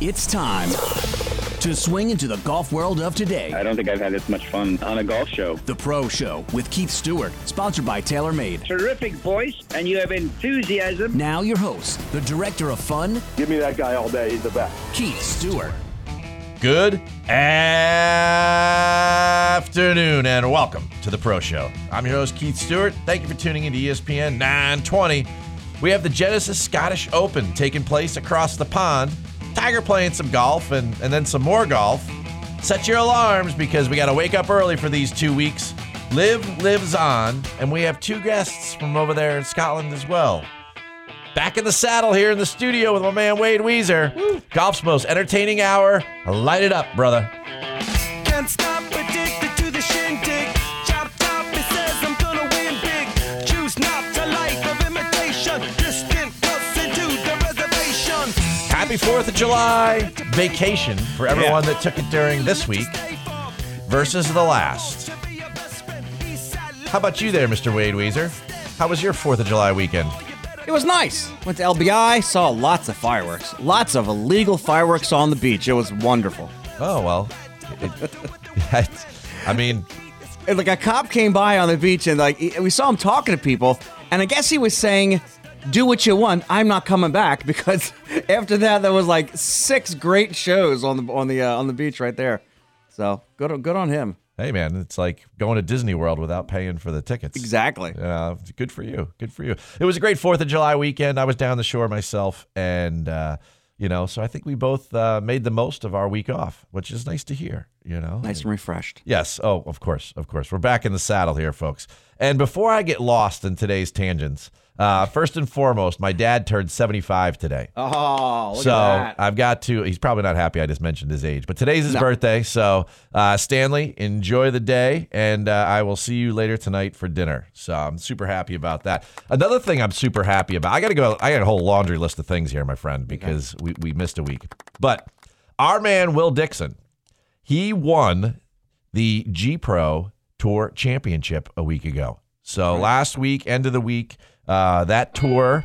It's time to swing into the golf world of today. I don't think I've had this much fun on a golf show. The Pro Show with Keith Stewart, sponsored by TaylorMade. Terrific voice, and you have enthusiasm. Now, your host, the director of fun, Give me that guy all day. He's the best. Keith Stewart. Good afternoon and welcome to the Pro Show. I'm your host, Keith Stewart. Thank you for tuning into E ESPN 920. We have the Genesis Scottish Open taking place across the pond. Tiger playing some golf and, and then some more golf. Set your alarms because we got to wake up early for these two weeks. LIV lives on, and we have two guests from over there in Scotland as well. Back in the saddle here in the studio with my man Wade Weezer. Golf's most entertaining hour. Light it up, brother. Happy 4th of July vacation for everyone that took it during this week versus the last. How about you there, Mr. Wade Weezer? How was your 4th of July weekend? It was nice. Went to LBI, saw lots of fireworks. Lots of illegal fireworks on the beach. It was wonderful. Oh, well. it- I mean, And, like a cop came by on the beach and like we saw him talking to people and I guess he was saying do what you want. I'm not coming back because after that there was like six great shows on the on the uh, on the beach right there. So, good on, good on him. hey, man, it's like going to Disney World without paying for the tickets. Exactly. Uh, good for you. Good for you. It was a great Fourth of July weekend. I was down the shore myself, and uh, you know, so I think we both uh, made the most of our week off, which is nice to hear. You know, Nice and refreshed. Yes. Oh, of course, of course. We're back in the saddle here, folks. And before I get lost in today's tangents, uh, first and foremost, my dad turned 75 today. Oh, look so at that. I've got to. He's probably not happy I just mentioned his age, but today's his birthday. So uh, Stanley, enjoy the day, and uh, I will see you later tonight for dinner. So I'm super happy about that. Another thing I'm super happy about. I got to go. I got a whole laundry list of things here, my friend, because we we missed a week. But our man Will Dixon, he won the G Pro Tour Championship a week ago. So last week, end of the week, uh, that tour.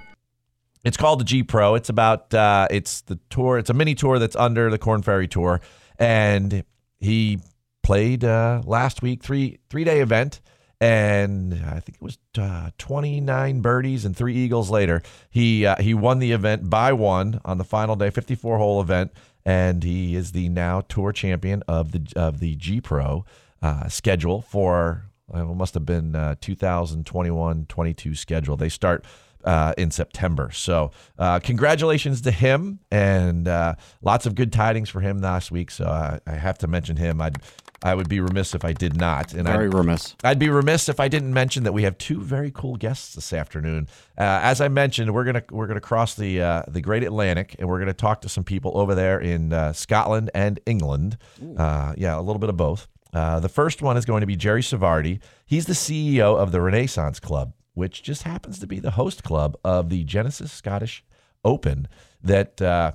It's called the G Pro. It's about uh, it's the tour. It's a mini tour that's under the Corn Ferry Tour, and he played uh, last week three three day event, and I think it was uh, twenty nine birdies and three eagles later. He uh, he won the event by one on the final day, fifty four hole event, and he is the now tour champion of the of the G Pro uh, schedule for it must have been uh, 2021-22 schedule. They start uh, in September. So uh, congratulations to him and uh, lots of good tidings for him last week. So I, I have to mention him. I'd I would be remiss if I did not. And Very I'd, remiss. I'd be remiss if I didn't mention that we have two very cool guests this afternoon. Uh, as I mentioned, we're gonna we're gonna cross the uh, the Great Atlantic and we're gonna talk to some people over there in uh, Scotland and England. Uh, yeah, a little bit of both. Uh, the first one is going to be Jerry Sarvadi. He's the CEO of the Renaissance Club, which just happens to be the host club of the Genesis Scottish Open that uh,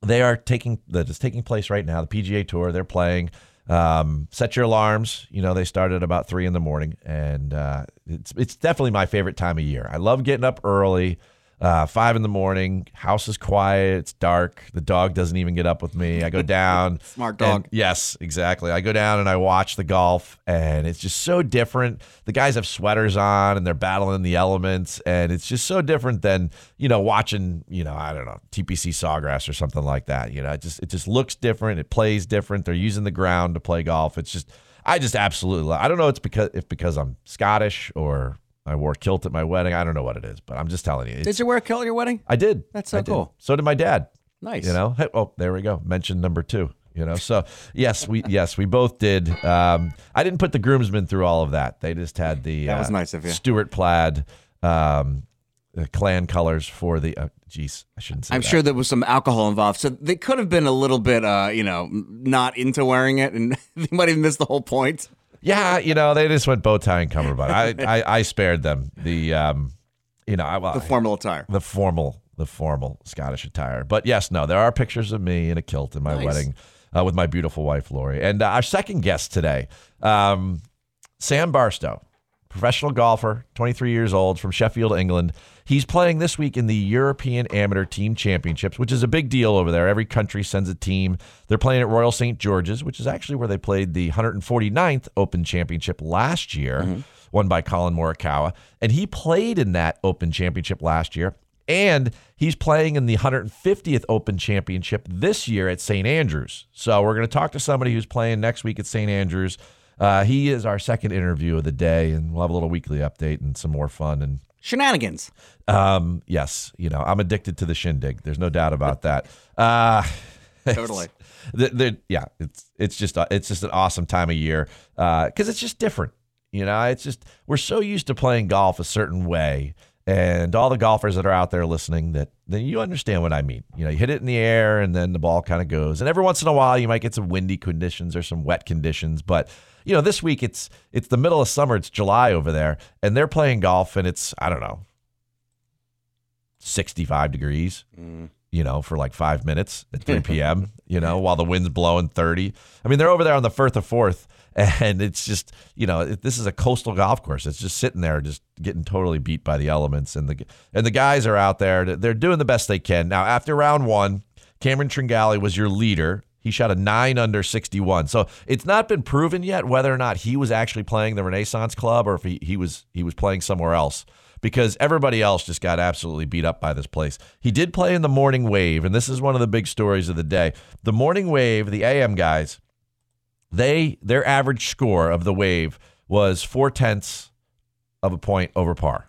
they are taking that is taking place right now. The PGA Tour, they're playing. Um, set your alarms. You know they start at about three in the morning, and uh, it's it's definitely my favorite time of year. I love getting up early. Uh, five in the morning, house is quiet, it's dark. The dog doesn't even get up with me. I go down. Smart dog. and- yes, exactly. I go down and I watch the golf, and it's just so different. The guys have sweaters on and they're battling the elements, and it's just so different than you know watching you know I don't know TPC Sawgrass or something like that. You know, it just it just looks different. It plays different. They're using the ground to play golf. It's just I just absolutely love. I don't know. It's because if because I'm Scottish or I wore a kilt at my wedding. I don't know what it is, but I'm just telling you. Did you wear a kilt at your wedding? I did. That's so I did. cool. So did my dad. Nice. You know. Hey, oh, there we go. Mention number two. You know. So yes, we yes we both did. Um, I didn't put the groomsmen through all of that. They just had the That was uh, nice of you. Stuart plaid um, uh, clan colors for the. Uh, geez, I shouldn't say. I'm that. sure there was some alcohol involved, so they could have been a little bit, uh, you know, not into wearing it, and they might have missed the whole point. Yeah, you know they just went bow tie and cummerbund. I, I I spared them the um, you know I well, The formal attire. the formal the formal Scottish attire. But yes, no, there are pictures of me in a kilt in my Nice. wedding uh, with my beautiful wife Lori. And uh, our second guest today, um, Sam Bairstow, professional golfer, 23 years old, from Sheffield, England. He's playing this week in the European Amateur Team Championships, which is a big deal over there. Every country sends a team. They're playing at Royal St. George's, which is actually where they played the 149th Open Championship last year, won by Collin Morikawa. And he played in that Open Championship last year. And he's playing in the 150th Open Championship this year at St. Andrews. So we're going to talk to somebody who's playing next week at St. Andrews. Uh, he is our second interview of the day, and we'll have a little weekly update and some more fun. And Shenanigans. um, yes, you know, I'm addicted to the shindig. There's no doubt about that. Uh, Totally. the, the, yeah, it's it's just it's just an awesome time of year because it's just different. You know, it's just we're so used to playing golf a certain way, and all the golfers that are out there listening, that then you understand what I mean. You know, you hit it in the air, and then the ball kind of goes, and every once in a while you might get some windy conditions or some wet conditions, but you know, this week it's it's the middle of summer, it's July over there, and they're playing golf, and it's I don't know, 65 degrees mm. you know, for like five minutes at 3 p.m., you know, while the wind's blowing 30. I mean, they're over there on the Firth of Forth, and it's just, you know, this is a coastal golf course. It's just sitting there, just getting totally beat by the elements. And the and the guys are out there, they're doing the best they can. Now, after round one, Cameron Tringale was your leader. He shot a nine under 61. So it's not been proven yet whether or not he was actually playing the Renaissance Club or if he, he was he was playing somewhere else because everybody else just got absolutely beat up by this place. He did play in the morning wave, and this is one of the big stories of the day. The morning wave, the AM guys, they their average score of the wave was four tenths of a point over par.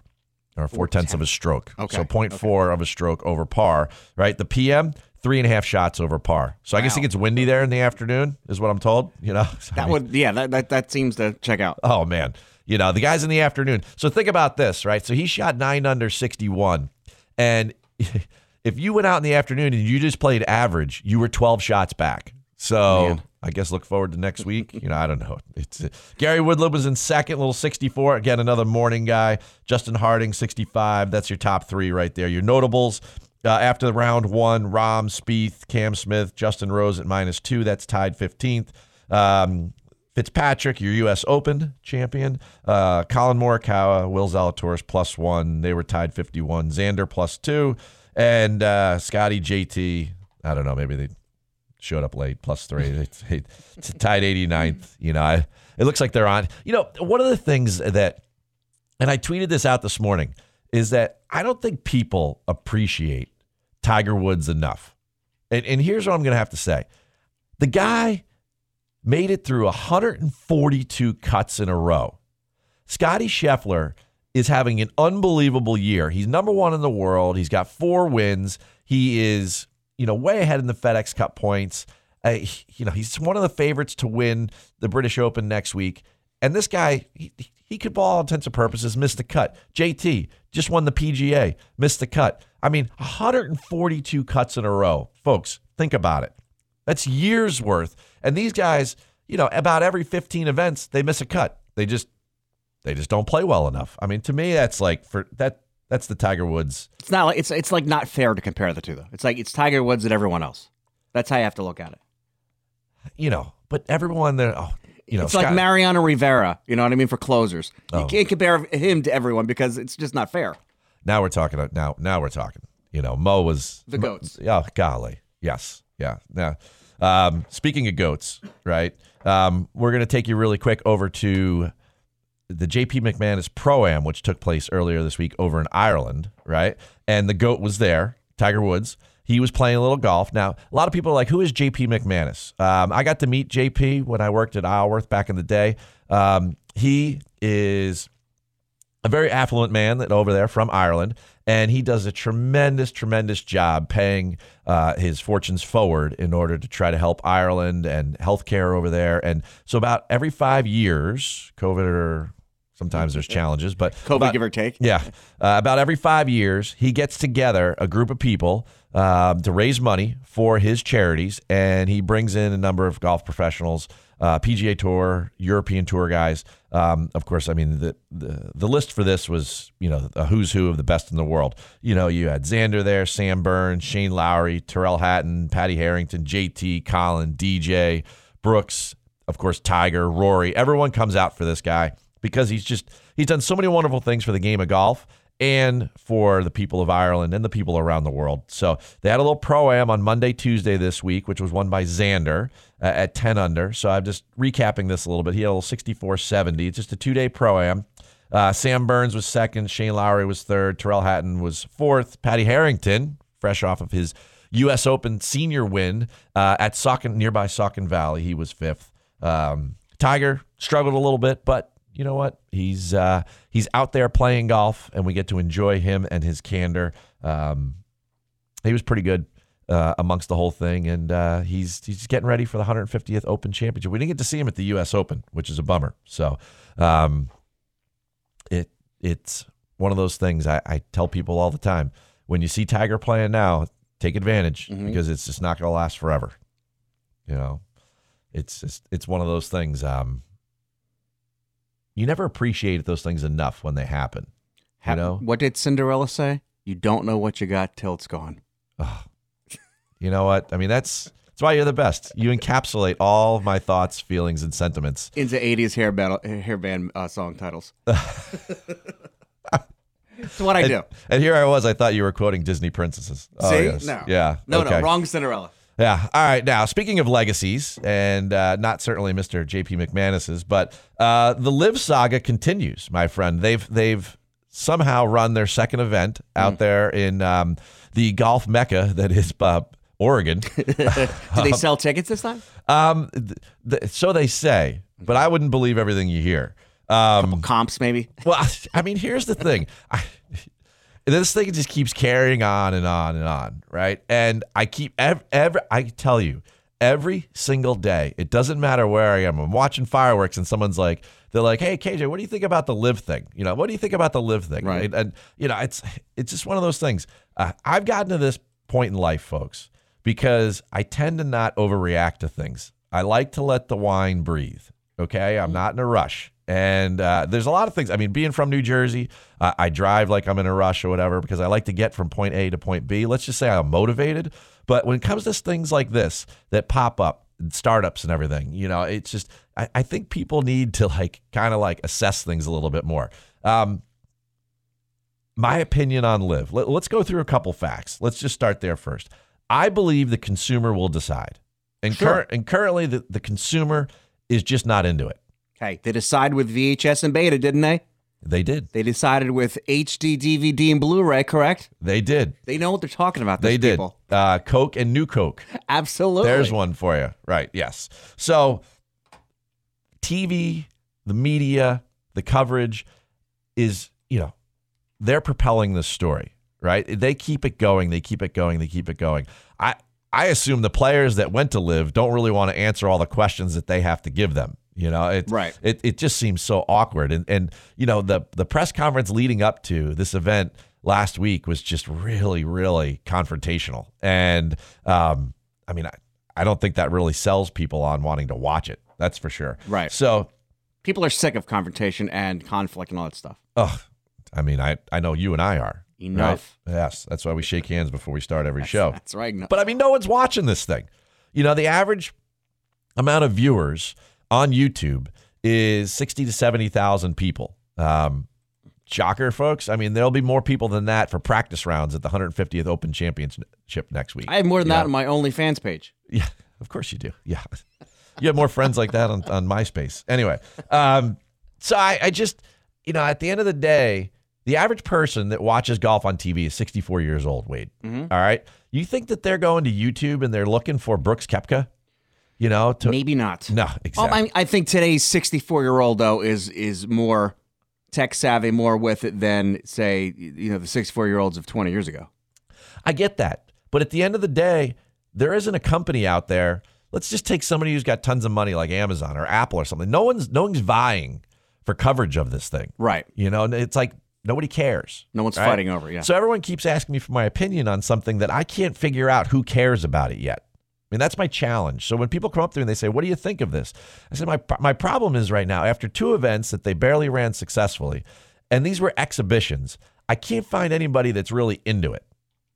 Or four tenths of a stroke. Okay. So 0.4 of a stroke over par. Right. The PM, three and a half shots over par. So I guess it gets windy there in the afternoon, is what I'm told. You know? So, I That mean- would, yeah, that, that, that seems to check out. Oh man, you know the guys in the afternoon. So think about this, right? So he shot nine under sixty-one, and if you went out in the afternoon and you just played average, you were twelve shots back. So Man. I guess look forward to next week. You know, I don't know. It's uh, Gary Woodland was in second, little sixty-four. Again, another morning guy. Justin Harding, sixty-five. That's your top three right there. Your notables. Uh, after round one, Rahm, Spieth, Cam Smith, Justin Rose at minus two. That's tied 15th. Um, Fitzpatrick, your U.S. Open champion. Uh, Collin Morikawa, Will Zalatoris plus one. They were tied 51. Xander plus two. And uh, Scotty JT, I don't know, maybe they showed up late, plus three. It's, it's tied 89th. You know, I, it looks like they're on. You know, one of the things that, and I tweeted this out this morning, is that I don't think people appreciate Tiger Woods enough. And, and here's what I'm going to have to say the guy made it through 142 cuts in a row. Scotty Scheffler is having an unbelievable year. He's number one in the world. He's got four wins. He is, you know, way ahead in the FedEx Cup points. Uh, you know, he's one of the favorites to win the British Open next week. And this guy, he, he could, for all intents and purposes, miss the cut. JT just won the PGA, missed the cut. I mean, 142 cuts in a row. Folks, think about it. That's years worth. And these guys, you know, about every 15 events, they miss a cut. They just they just don't play well enough. I mean, to me, that's like for that that's the Tiger Woods. It's not like it's it's like not fair to compare the two though. It's like it's Tiger Woods and everyone else. That's how you have to look at it. You know, but everyone there, oh, you know, it's like Scott- Mariano Rivera. You know what I mean for closers. Oh. You can't compare him to everyone because it's just not fair. now we're talking. About now, now we're talking. You know, Mo was The goats. Oh, golly, yes, yeah. Now, um, speaking of goats, right? Um, we're gonna take you really quick over to the JP McManus Pro Am, which took place earlier this week over in Ireland, right? And the GOAT was there, Tiger Woods. He was playing a little golf. Now, a lot of people are like, who is JP McManus? Um, I got to meet JP when I worked at Isleworth back in the day. Um, he is a very affluent man that over there from Ireland, and he does a tremendous, tremendous job paying uh, his fortunes forward in order to try to help Ireland and healthcare over there. And so, about every five years, COVID or sometimes there's challenges, but COVID, about- give or take. yeah. Uh, about every five years, he gets together a group of people um, to raise money for his charities, and he brings in a number of golf professionals, uh, PGA Tour, European Tour guys. Um, of course, I mean the, the the list for this was you know a who's who of the best in the world. You know, you had Xander there, Sam Burns, Shane Lowry, Tyrrell Hatton, Paddy Harrington, JT, Colin, DJ, Brooks, of course, Tiger, Rory. Everyone comes out for this guy because he's just he's done so many wonderful things for the game of golf and for the people of Ireland and the people around the world. So they had a little pro am on Monday, Tuesday this week, which was won by Xander uh, at 10 under. So I'm just recapping this a little bit. He had a little 64 70. It's just a two day pro am. Uh, Sam Burns was second. Shane Lowry was third. Tyrrell Hatton was fourth. Paddy Harrington, fresh off of his U.S. Open senior win uh, at Saucon, nearby Saucon Valley, he was fifth. Um, Tiger struggled a little bit, but you know what? He's uh, he's out there playing golf, and we get to enjoy him and his candor. Um, he was pretty good uh, amongst the whole thing, and uh, he's he's getting ready for the 150th Open Championship. We didn't get to see him at the U.S. Open, which is a bummer. So, um, it it's one of those things I, I tell people all the time. When you see Tiger playing now, take advantage because it's just not going to last forever. You know, it's just it's one of those things. Um, you never appreciate those things enough when they happen. You know, What did Cinderella say? You don't know what you got till it's gone. you know what? I mean, that's that's why you're the best. You encapsulate all of my thoughts, feelings, and sentiments. Into 80s hair band, hair band uh, song titles. It's what I do. And, and here I was. I thought you were quoting Disney princesses. Oh, See? yes. No. Yeah. No, okay. no, wrong Cinderella. Yeah. All right. Now, speaking of legacies, and uh, not certainly Mr. J.P. McManus's, but uh, the LIV Saga continues, my friend. They've they've somehow run their second event out there in um, the golf mecca that is uh, Oregon. Do they sell tickets this time? um, th- th- so they say, but I wouldn't believe everything you hear. Um, Comps, maybe? well, I mean, here's the thing. I, this thing just keeps carrying on and on and on, right? And I keep every, every I tell you, every single day, it doesn't matter where I am. I'm watching fireworks and someone's like, they're like, "Hey, KJ, what do you think about the LIV thing? You know, what do you think about the LIV thing?" Right. And, and, you know, it's it's just one of those things. Uh, I've gotten to this point in life, folks, because I tend to not overreact to things. I like to let the wine breathe. Okay, I'm not in a rush. And uh, there's a lot of things. I mean, being from New Jersey, uh, I drive like I'm in a rush or whatever because I like to get from point A to point B. Let's just say I'm motivated. But when it comes to things like this that pop up, startups and everything, you know, it's just, I, I think people need to like kind of like assess things a little bit more. Um, my opinion on LIV. Let, us go through a couple facts. Let's just start there first. I believe the consumer will decide. And, Sure. cur- and currently, the, the consumer is just not into it. Hey, they decided with VHS and beta, didn't they? They did. They decided with HD, DVD, and Blu-ray, correct? They did. They know what they're talking about. They did. people. Uh, Coke and New Coke. Absolutely. There's one for you. Right. Yes. So, TV, the media, the coverage is, you know, they're propelling this story, right? They keep it going. They keep it going. They keep it going. I, I assume the players that went to LIV don't really want to answer all the questions that they have to give them. You know, it, Right. It, it just seems so awkward. And, and, you know, the, the press conference leading up to this event last week was just really, really confrontational. And, um, I mean, I, I don't think that really sells people on wanting to watch it. That's for sure. Right. So, People are sick of confrontation and conflict and all that stuff. ugh, I mean, I, I know you and I are. Enough. Right? Yes. That's why we shake hands before we start every show. That's right. No- But I mean, no one's watching this thing. You know, the average amount of viewers on YouTube is 60 to 70,000 people. Um, shocker, folks. I mean, there'll be more people than that for practice rounds at the 150th Open Championship next week. I have more than Yeah. that on my OnlyFans page. Yeah, of course you do. Yeah. You have more friends like that on, on MySpace. Anyway, um, so I, I just, you know, at the end of the day, the average person that watches golf on TV is 64 years old, Wade. All right. You think that they're going to YouTube and they're looking for Brooks Koepka? You know, to, Maybe not. no, exactly. I, mean, I think today's 64 year old though is is more tech savvy, more with it than say you know the 64 year olds of 20 years ago. I get that. But at the end of the day, there isn't a company out there. Let's just take somebody who's got tons of money like Amazon or Apple or something. No one's no one's vying for coverage of this thing. Right. You know, it's like nobody cares. No one's right? fighting over. it, Yeah. So everyone keeps asking me for my opinion on something that I can't figure out who cares about it yet. I mean, that's my challenge. So when people come up to me and they say, "What do you think of this?" I said, "My my problem is right now after two events that they barely ran successfully, and these were exhibitions. I can't find anybody that's really into it."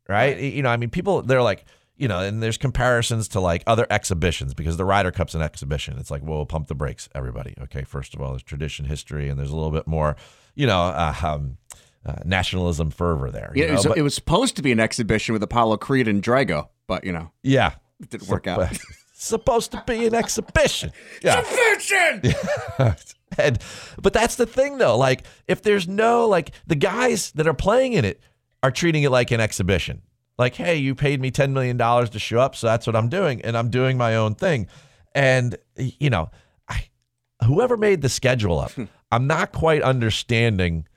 Right? You know, I mean, people they're like, you know, and there's comparisons to like other exhibitions because the Ryder Cup's an exhibition. It's like, well, pump the brakes, everybody. Okay, first of all, there's tradition, history, and there's a little bit more, you know, uh, um, uh, nationalism fervor there. you Yeah, it was, But- it was supposed to be an exhibition with Apollo Creed and Drago, but you know, yeah, it didn't work out. supposed to be an exhibition. Yeah. and but that's the thing though. Like if there's no like the guys that are playing in it are treating it like an exhibition. Like, hey, you paid me ten million dollars to show up, so that's what I'm doing, and I'm doing my own thing. And you know, I whoever made the schedule up, I'm not quite understanding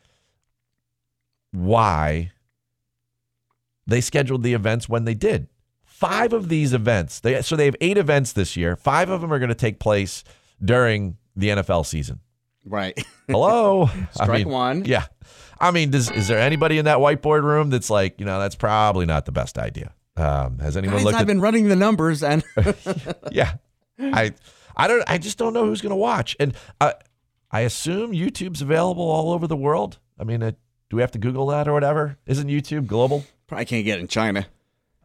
why they scheduled the events when they did. Five of these events, they so they have eight events this year. Five of them are going to take place during the NFL season. right. Hello, Strike one. Yeah, I mean, does, is there anybody in that whiteboard room that's like, you know, that's probably not the best idea? Um, has anyone Guys, looked I've at? been running the numbers, and yeah, I, I don't, I just don't know who's going to watch, and I, I assume YouTube's available all over the world. I mean, uh, do we have to Google that or whatever? Isn't YouTube global? probably can't get in China,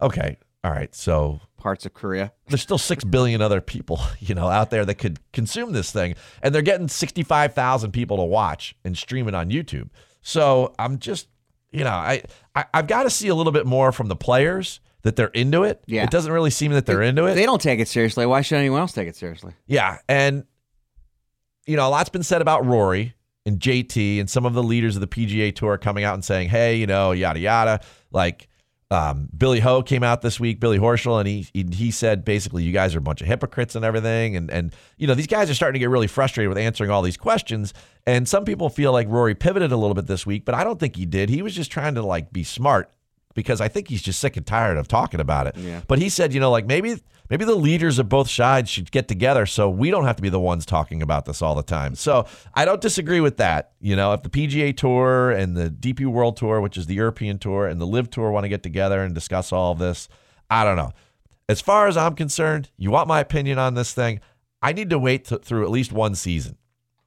Okay, all right, so parts of Korea. there's still six billion other people, you know, out there that could consume this thing, and they're getting sixty-five thousand people to watch and stream it on YouTube. So I'm just, you know, I, I I've got to see a little bit more from the players that they're into it. Yeah. it doesn't really seem that they're into it. They don't take it seriously. Why should anyone else take it seriously? Yeah, and you know, a lot's been said about Rory and JT and some of the leaders of the PGA Tour coming out and saying, "Hey, you know, yada yada." Like um, Billy Ho came out this week, Billy Horschel, and he, he he said basically, "You guys are a bunch of hypocrites and everything." And and you know, these guys are starting to get really frustrated with answering all these questions. And some people feel like Rory pivoted a little bit this week, but I don't think he did. He was just trying to like be smart because I think he's just sick and tired of talking about it. Yeah. But he said, you know, like maybe maybe the leaders of both sides should get together so we don't have to be the ones talking about this all the time. So I don't disagree with that. You know, if the PGA Tour and the DP World Tour, which is the European Tour, and the LIV Tour want to get together and discuss all of this, I don't know. As far as I'm concerned, you want my opinion on this thing? I need to wait th- through at least one season,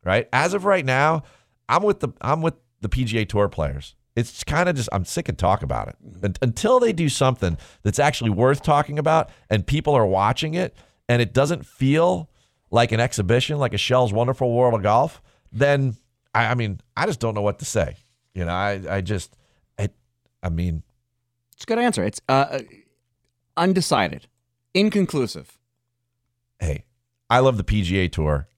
right? As of right now, I'm with the I'm with the PGA Tour players. It's kind of just I'm sick of talk about it Un- until they do something that's actually worth talking about and people are watching it and it doesn't feel like an exhibition, like a Shell's Wonderful World of Golf. Then I, I mean I just don't know what to say. You know, I I just I I mean It's a good answer. It's uh, undecided, inconclusive, hey, I love the PGA Tour.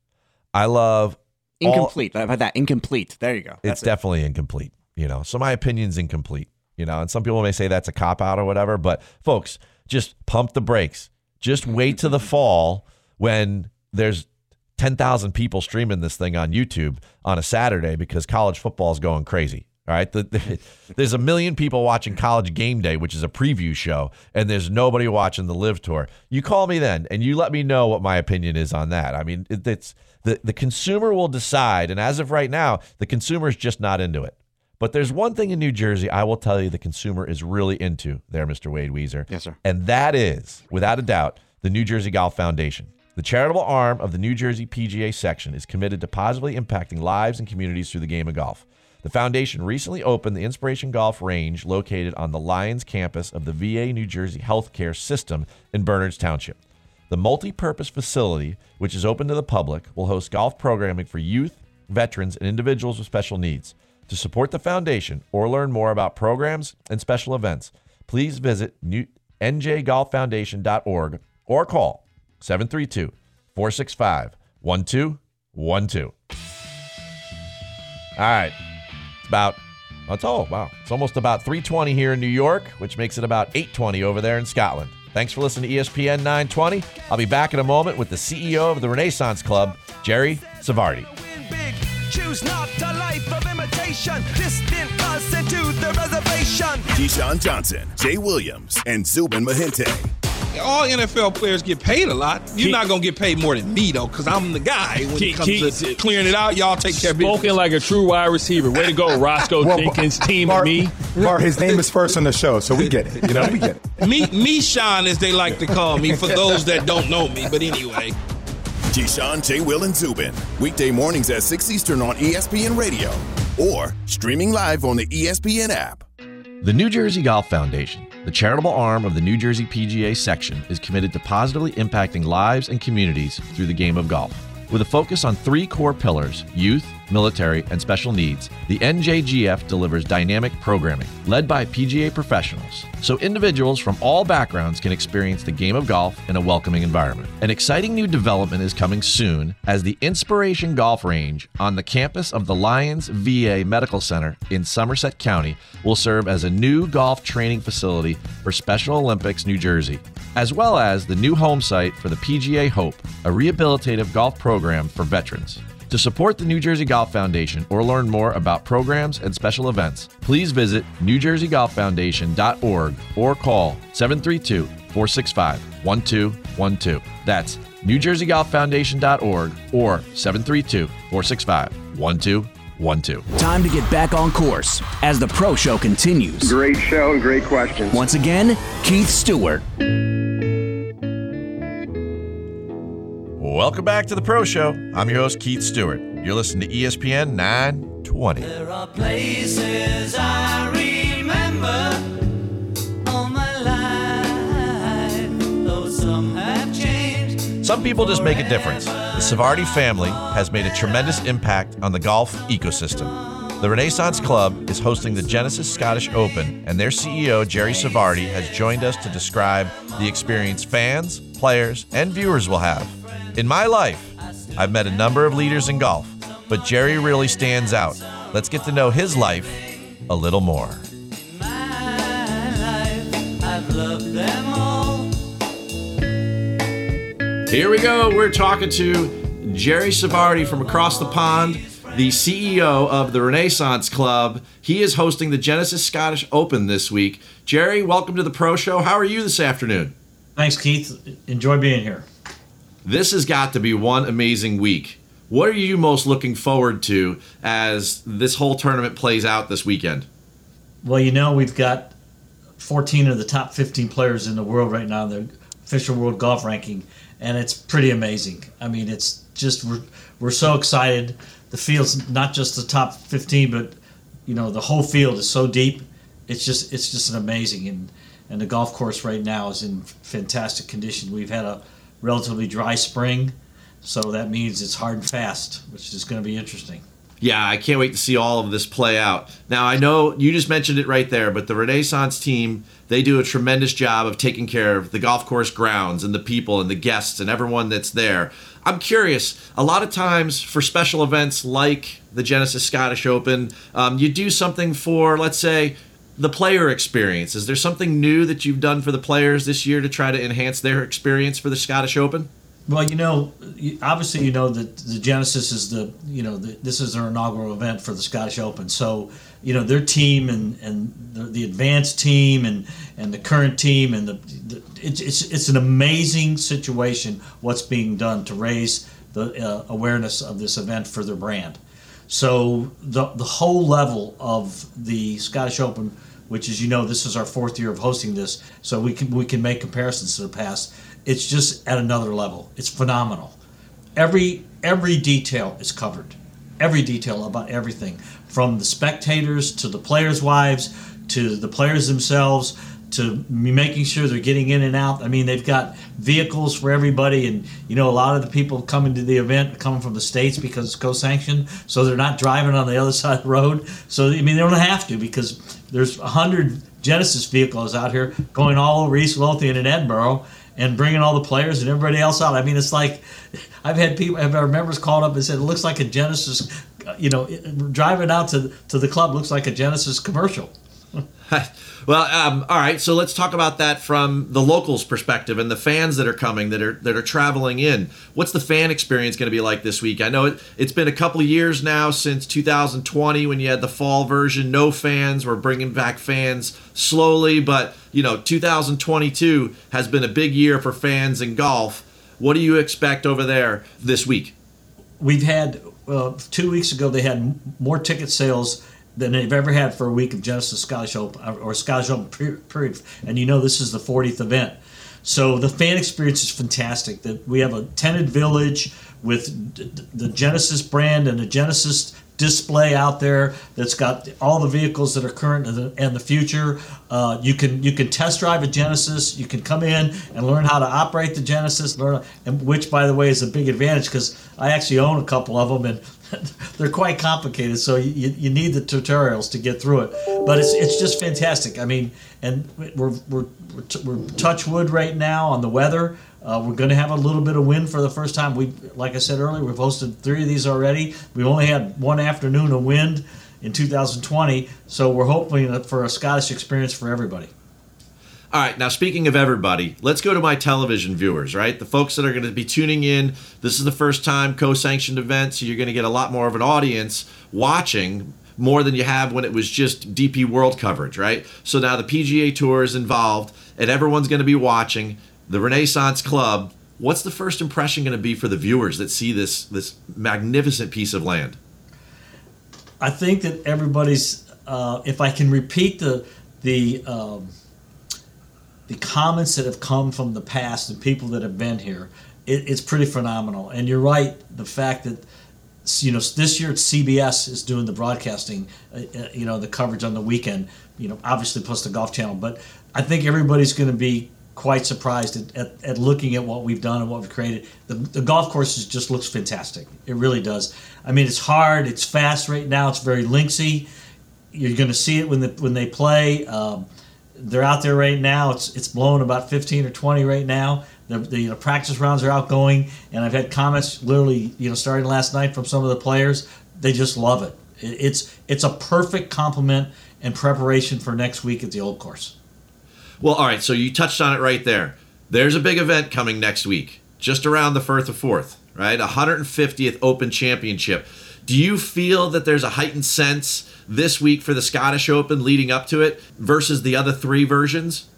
I love all- incomplete. I've had that incomplete. There you go. it's it. definitely incomplete. You know, so my opinion's incomplete. You know, and some people may say that's a cop out or whatever, but folks, just pump the brakes. Just wait to the fall when there's 10,000 people streaming this thing on YouTube on a Saturday because college football is going crazy. All right. The, the, there's a million people watching College Game Day, which is a preview show, and there's nobody watching the LIV Tour. You call me then, and you let me know what my opinion is on that. I mean, it, it's the, the consumer will decide. And as of right now, the consumer is just not into it. But there's one thing in New Jersey I will tell you the consumer is really into there, Mr. Wade Weezer. Yes, sir. And that is, without a doubt, the New Jersey Golf Foundation. The charitable arm of the New Jersey PGA section is committed to positively impacting lives and communities through the game of golf. The foundation recently opened the Inspiration Golf Range located on the Lions campus of the VA New Jersey Healthcare System in Bernards Township. The multi purpose facility, which is open to the public, will host golf programming for youth, veterans, and individuals with special needs. To support the foundation or learn more about programs and special events, please visit njgolffoundation.org or call 732 465 1212. All right. It's about, that's all. Wow. It's almost about 320 here in New York, which makes it about 820 over there in Scotland. Thanks for listening to ESPN 920. I'll be back in a moment with the CEO of the Renaissance Club, Jerry Sarvadi. Win big, choose not a life of imitation. Distant us into the reservation. Keyshawn Johnson, Jay Williams, and Zubin Mehenti. all NFL players get paid a lot. You're Keep- not gonna get paid more than me though, because I'm the guy. When Keep- it comes to clearing it out, y'all take care of business. Spoken like a true wide receiver. Way to go, Roscoe Well, Jenkins, team Bart, and me. Bart, his name is first on the show, so we get it. You know, we get it. me, me, Sean, as they like to call me, for those that don't know me. But anyway, Keyshawn, J. Will, and Zubin. Weekday mornings at 6 Eastern on ESPN Radio or streaming live on the ESPN app. The New Jersey Golf Foundation The charitable arm of the New Jersey PGA section is committed to positively impacting lives and communities through the game of golf. With a focus on three core pillars youth, military, and special needs, the NJGF delivers dynamic programming led by PGA professionals so individuals from all backgrounds can experience the game of golf in a welcoming environment. An exciting new development is coming soon as the Inspiration Golf Range on the campus of the Lions VA Medical Center in Somerset County will serve as a new golf training facility for Special Olympics New Jersey, as well as the new home site for the PGA Hope, a rehabilitative golf program for veterans. To support the New Jersey Golf Foundation or learn more about programs and special events, please visit newjerseygolffoundation.org or call 732 465 1212. That's newjerseygolffoundation.org or 732 465 1212. Time to get back on course as the Pro Show continues. Great show and great questions. Once again, Keith Stewart. Welcome back to the Pro Show. I'm your host, Keith Stewart. You're listening to ESPN 920. There are places I remember all my life, though some have changed. Some people just make a difference. The Sarvadi family has made a tremendous impact on the golf ecosystem. The Renaissance Club is hosting the Genesis Scottish Open, and their CEO, Jerry Sarvadi, has joined us to describe the experience fans, players, and viewers will have. In my life, I've met a number of leaders in golf, but Jerry really stands out. Let's get to know his life a little more. Here we go. We're talking to Jerry Sarvadi from across the pond, the CEO of the Renaissance Club. He is hosting the Genesis Scottish Open this week. Jerry, welcome to the Pro Show. How are you this afternoon? Thanks, Keith. Enjoy being here. This has got to be one amazing week. What are you most looking forward to as this whole tournament plays out this weekend? Well, you know, we've got 14 of the top 15 players in the world right now in the official world golf ranking, and it's pretty amazing. I mean, it's just, we're, we're so excited. The field's not just the top 15, but, you know, the whole field is so deep. It's just, it's just an amazing. And, and the golf course right now is in fantastic condition. We've had a relatively dry spring, so that means it's hard and fast, which is going to be interesting. Yeah, I can't wait to see all of this play out. Now, I know you just mentioned it right there, but the Renaissance team, they do a tremendous job of taking care of the golf course grounds and the people and the guests and everyone that's there. I'm curious, a lot of times for special events like the Genesis Scottish Open, um, you do something for, let's say, the player experience. Is there something new that you've done for the players this year to try to enhance their experience for the Scottish Open? Well, you know, obviously, you know that the Genesis is the, you know, the, this is their inaugural event for the Scottish Open. So, you know, their team and and the, the advanced team and and the current team and the, the it's, it's it's an amazing situation what's being done to raise the uh, awareness of this event for their brand. So the the whole level of the Scottish Open, which is you know this is our fourth year of hosting this, so we can we can make comparisons to the past. It's just at another level. It's phenomenal. Every every detail is covered. Every detail about everything, from the spectators to the players' wives to the players themselves to making sure they're getting in and out. I mean, they've got vehicles for everybody, and you know, a lot of the people coming to the event coming from the states because it's co-sanctioned, so they're not driving on the other side of the road. So I mean, they don't have to because there's a hundred Genesis vehicles out here going all over East Lothian and Edinburgh. And bringing all the players and everybody else out. I mean, it's like I've had people, I've had members called up and said it looks like a Genesis, you know, driving out to to the club looks like a Genesis commercial. well, um, all right. So let's talk about that from the locals' perspective and the fans that are coming, that are that are traveling in. What's the fan experience going to be like this week? I know it, it's been a couple years now since 2020 when you had the fall version, no fans. We're bringing back fans slowly, but you know, 2022 has been a big year for fans in golf. What do you expect over there this week? We've had uh, two weeks ago they had more ticket sales than they've ever had for a week of Genesis Scottish Open or Scottish Open period. And you know this is the 40th event. So the fan experience is fantastic. That we have a tented village with the Genesis brand and the Genesis display out there that's got all the vehicles that are current and the, and the future. Uh, you can you can test drive a Genesis. You can come in and learn how to operate the Genesis. Learn, and which by the way is a big advantage because I actually own a couple of them and. they're quite complicated, so you, you need the tutorials to get through it. But it's, it's just fantastic. I mean, and we're, we're, we're, t- we're touch wood right now on the weather. Uh, we're going to have a little bit of wind for the first time. We, like I said earlier, we've hosted three of these already. We only had one afternoon of wind in 2020, so we're hoping for a Scottish experience for everybody. All right, now speaking of everybody, let's go to my television viewers, right? The folks that are going to be tuning in. This is the first time co sanctioned event, so you're going to get a lot more of an audience watching more than you have when it was just DP World coverage, right? So now the PGA Tour is involved and everyone's going to be watching the Renaissance Club. What's the first impression going to be for the viewers that see this this magnificent piece of land? I think that everybody's. Uh, if I can repeat the the um, the comments that have come from the past and people that have been here, it, it's pretty phenomenal. And you're right, the fact that you know this year CBS is doing the broadcasting, uh, uh, you know, the coverage on the weekend. You know, obviously plus the Golf Channel, but I think everybody's going to be quite surprised at, at, at, looking at what we've done and what we've created. The, the golf course just looks fantastic. It really does. I mean, it's hard, it's fast right now, it's very linksy. You're going to see it when the, when they play. Um, they're out there right now. It's it's blowing about 15 or 20 right now. The, the you know, practice rounds are outgoing, and I've had comments literally you know starting last night from some of the players. They just love it. it it's it's a perfect complement and preparation for next week at the old course. Well, all right. So you touched on it right there. There's a big event coming next week, just around the Firth of Forth, right? 150th Open Championship. Do you feel that there's a heightened sense this week for the Scottish Open leading up to it versus the other three versions?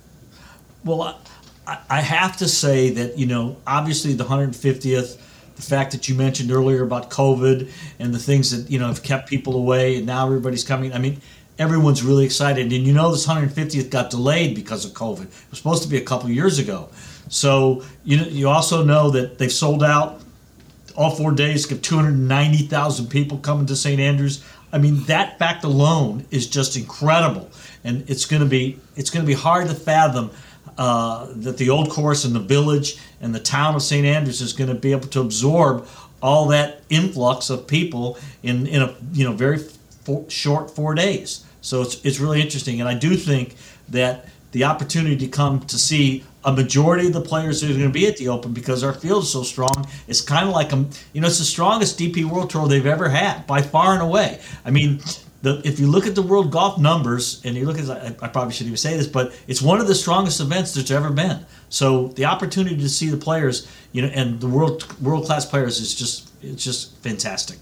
Well, I, have to say that, you know, obviously the 150th, the fact that you mentioned earlier about COVID and the things that, you know, have kept people away and now everybody's coming. I mean, everyone's really excited. And you know, this 150th got delayed because of COVID. It was supposed to be a couple years ago. So you you also know that they've sold out all four days. Get 290,000 people coming to St. Andrews. I mean, that fact alone is just incredible, and it's going to be it's going to be hard to fathom uh, that the old course and the village and the town of St. Andrews is going to be able to absorb all that influx of people in in a you know very four, short four days. So it's it's really interesting, and I do think that the opportunity to come to see a majority of the players who are going to be at the Open because our field is so strong. It's kind of like a, you know, it's the strongest DP World Tour they've ever had by far and away. I mean, the, if you look at the world golf numbers and you look at, I, I probably shouldn't even say this, but it's one of the strongest events that's ever been. So the opportunity to see the players, you know, and the world world class players is just it's just fantastic.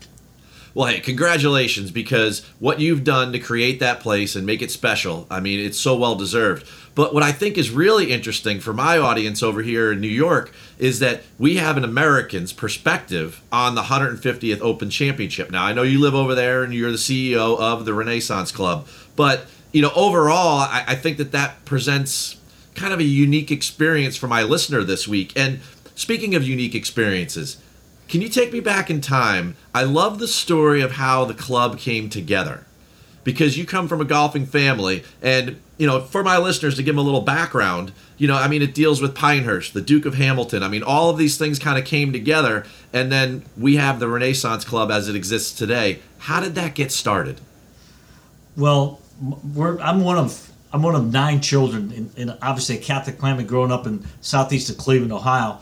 Well, hey, congratulations because what you've done to create that place and make it special, I mean, it's so well deserved. But what I think is really interesting for my audience over here in New York is that we have an American's perspective on the 150th Open Championship. Now, I know you live over there and you're the CEO of the Renaissance Club, but you know, overall, I, I think that that presents kind of a unique experience for my listener this week. And speaking of unique experiences, can you take me back in time? I love the story of how the club came together. Because you come from a golfing family and you know for my listeners to give them a little background you know i mean it deals with pinehurst the duke of hamilton. I mean all of these things kind of came together and then we have the renaissance club as it exists today. How did that get started? Well i'm one of i'm one of nine children in, in obviously a catholic family growing up in southeast of cleveland ohio.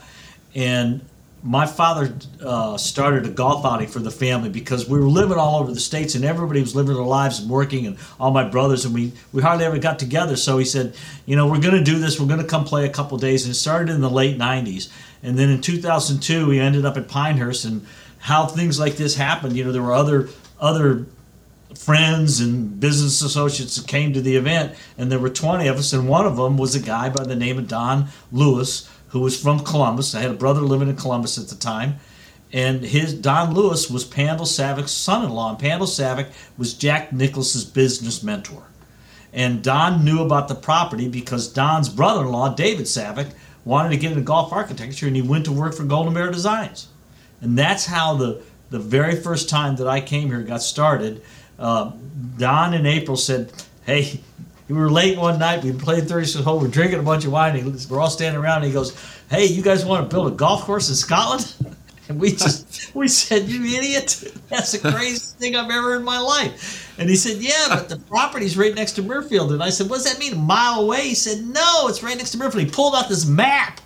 And my father uh, started a golf outing for the family because we were living all over the states and everybody was living their lives and working and all my brothers and we we hardly ever got together. So he said you know we're going to do this. We're going to come play a couple days. And it started in the late 90s and then in 2002 we ended up at pinehurst and how things like this happened. You know there were other other friends and business associates that came to the event and there were 20 of us and one of them was a guy by the name of don lewis who was from Columbus. I had a brother living in Columbus at the time. And his Don Lewis was Pandel Savic's son-in-law, and Pandel Savic was Jack Nicklaus's business mentor. And Don knew about the property because Don's brother-in-law, David Savic, wanted to get into golf architecture, and he went to work for Golden Bear Designs. And that's how the the very first time that I came here, got started, uh, Don in April said, "Hey." We were late one night. We played 36 hole. We're drinking a bunch of wine. And we're all standing around. And he goes, "Hey, you guys want to build a golf course in Scotland?" And we just we said, "You idiot! That's the craziest thing I've ever in my life." And he said, "Yeah, but the property's right next to Muirfield." And I said, "What does that mean? A mile away?" He said, "No, it's right next to Muirfield." He pulled out this map.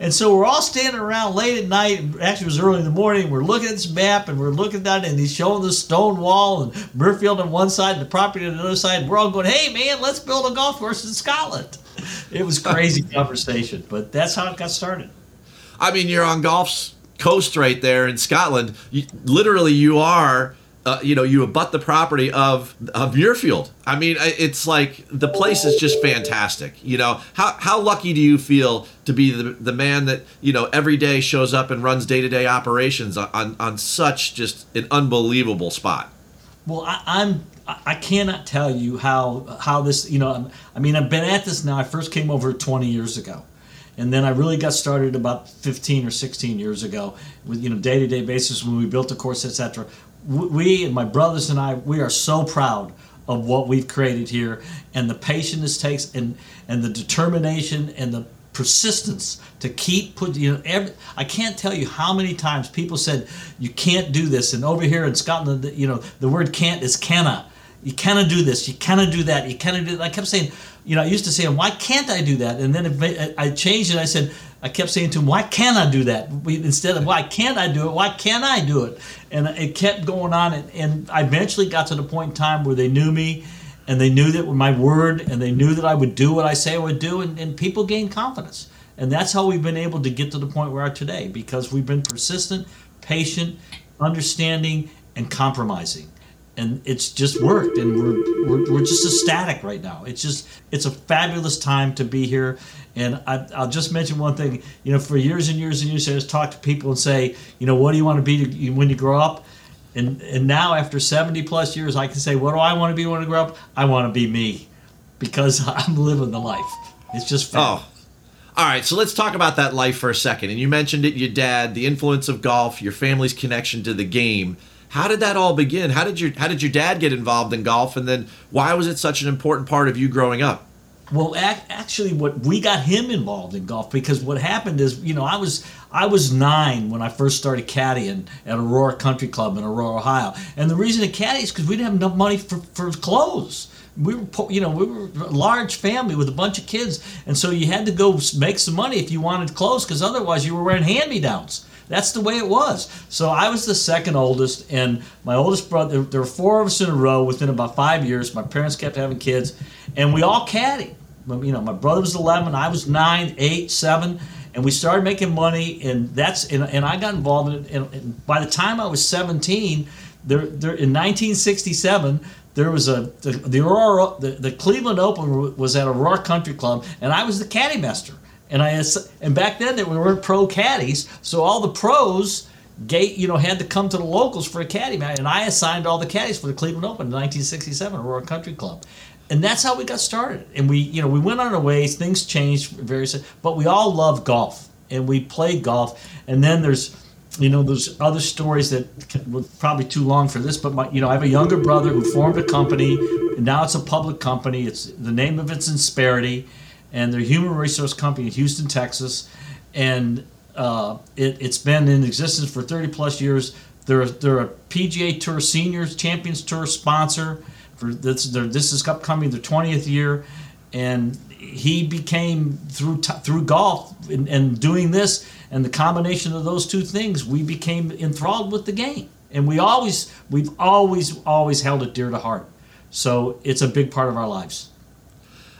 And so we're all standing around late at night. Actually, it was early in the morning. We're looking at this map and we're looking at down, and he's showing the stone wall and Muirfield on one side and the property on the other side. We're all going, "Hey, man, let's build a golf course in Scotland." It was crazy conversation, but that's how it got started. I mean, you're on golf's coast right there in Scotland. You, literally, you are. Uh, you know, you abut the property of of Muirfield. I mean, it's like the place is just fantastic. You know, how how lucky do you feel to be the the man that you know every day shows up and runs day to day operations on, on such just an unbelievable spot. Well, I, I'm I cannot tell you how how this you know I mean I've been at this now. I first came over 20 years ago, and then I really got started about 15 or 16 years ago with you know day to day basis when we built the course, etc. We and my brothers and I we are so proud of what we've created here and the patience it takes and and the determination and the persistence to keep put you know every, I can't tell you how many times people said you can't do this. And over here in Scotland you know the word can't is cannot you cannot do this. You cannot do that. You cannot do that. I kept saying you know I used to say why can't I do that? And then I changed it I said I kept saying to him why can't I do that? Instead of why can't I do it? Why can't I do it and it kept going on and, and I eventually got to the point in time where they knew me and they knew that my word and they knew that I would do what I say I would do and, and people gained confidence. And that's how we've been able to get to the point where we are today because we've been persistent patient understanding and compromising. And it's just worked and we're, we're, we're just ecstatic right now. It's just it's a fabulous time to be here and I, i'll just mention one thing you know for years and years and years i just talk to people and say you know what do you want to be when you grow up and and now after 70 plus years i can say what do i want to be when i grow up i want to be me because i'm living the life it's just fun. Oh. All right, so let's talk about that life for a second. And you mentioned it, your dad, the influence of golf, your family's connection to the game. How did that all begin? How did your how did your dad get involved in golf and then why was it such an important part of you growing up? Well, ac- actually, what we got him involved in golf because what happened is, you know, I was I was nine when I first started caddying at Aurora Country Club in Aurora, Ohio, and the reason to caddy is because we didn't have enough money for, for clothes. We were, you know, we were a large family with a bunch of kids, and so you had to go make some money if you wanted clothes, because otherwise you were wearing hand-me-downs. That's the way it was. So I was the second oldest, and my oldest brother. There were four of us in a row within about five years. My parents kept having kids, and we all caddied. You know, my brother was eleven, I was nine, eight, seven, and we started making money. And that's and, and I got involved in it. And, and by the time I was seventeen, there, there in 1967. There was a the, the Aurora the, the Cleveland Open was at Aurora Country Club, and I was the caddy master. And I and back then there weren't pro caddies, so all the pros gate you know had to come to the locals for a caddy and I assigned all the caddies for the Cleveland Open in 1967 Aurora Country Club, and that's how we got started. And we you know we went on our ways, things changed various, but we all love golf and we played golf. And then there's you know there's other stories that were probably too long for this, but my you know I have a younger brother who formed a company, and now it's a public company. It's the name of it's Insperity and they're a human resource company in Houston, Texas, and uh, it, it's been in existence for 30 plus years. They're they're a PGA Tour Seniors Champions Tour sponsor for this. They're, this is upcoming their 20th year, and he became through through golf and, and doing this and the combination of those two things, we became enthralled with the game, and we always we've always always held it dear to heart. So it's a big part of our lives.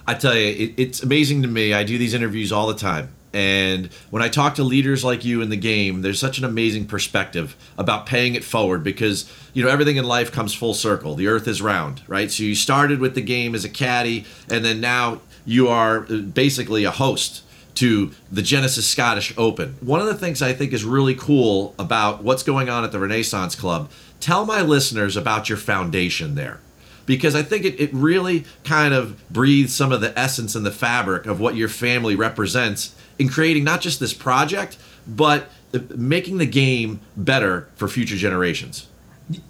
I tell you, it, it's amazing to me. I do these interviews all the time. And when I talk to leaders like you in the game, there's such an amazing perspective about paying it forward because, you know, everything in life comes full circle. The earth is round, right? So you started with the game as a caddy, and then now you are uh, basically a host to the Genesis Scottish Open. One of the things I think is really cool about what's going on at the Renaissance Club, tell my listeners about your foundation there because I think it, it really kind of breathes some of the essence and the fabric of what your family represents in creating not just this project, but making the game better for future generations?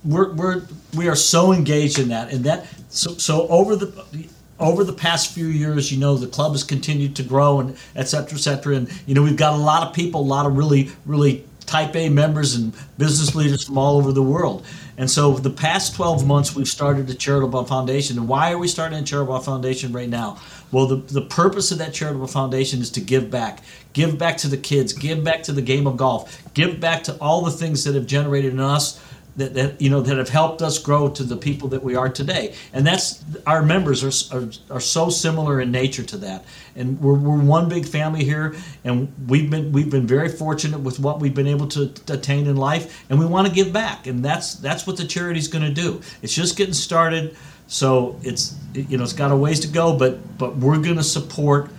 we're, we're we are so engaged in that and that so so over the over the past few years you know the club has continued to grow and et cetera et cetera and you know we've got a lot of people a lot of really really type a members and business leaders from all over the world and so the past 12 months we've started a charitable foundation. And why are we starting a charitable foundation right now? Well the, the purpose of that charitable foundation is to give back. Give back to the kids. Give back to the game of golf. Give back to all the things that have generated in us that, that you know that have helped us grow to the people that we are today. And that's our members are, are, are so similar in nature to that. And we're, we're one big family here and we've been we've been very fortunate with what we've been able to attain in life and we want to give back and that's that's what the charity is going to do. It's just getting started so it's you know it's got a ways to go but but we're going to support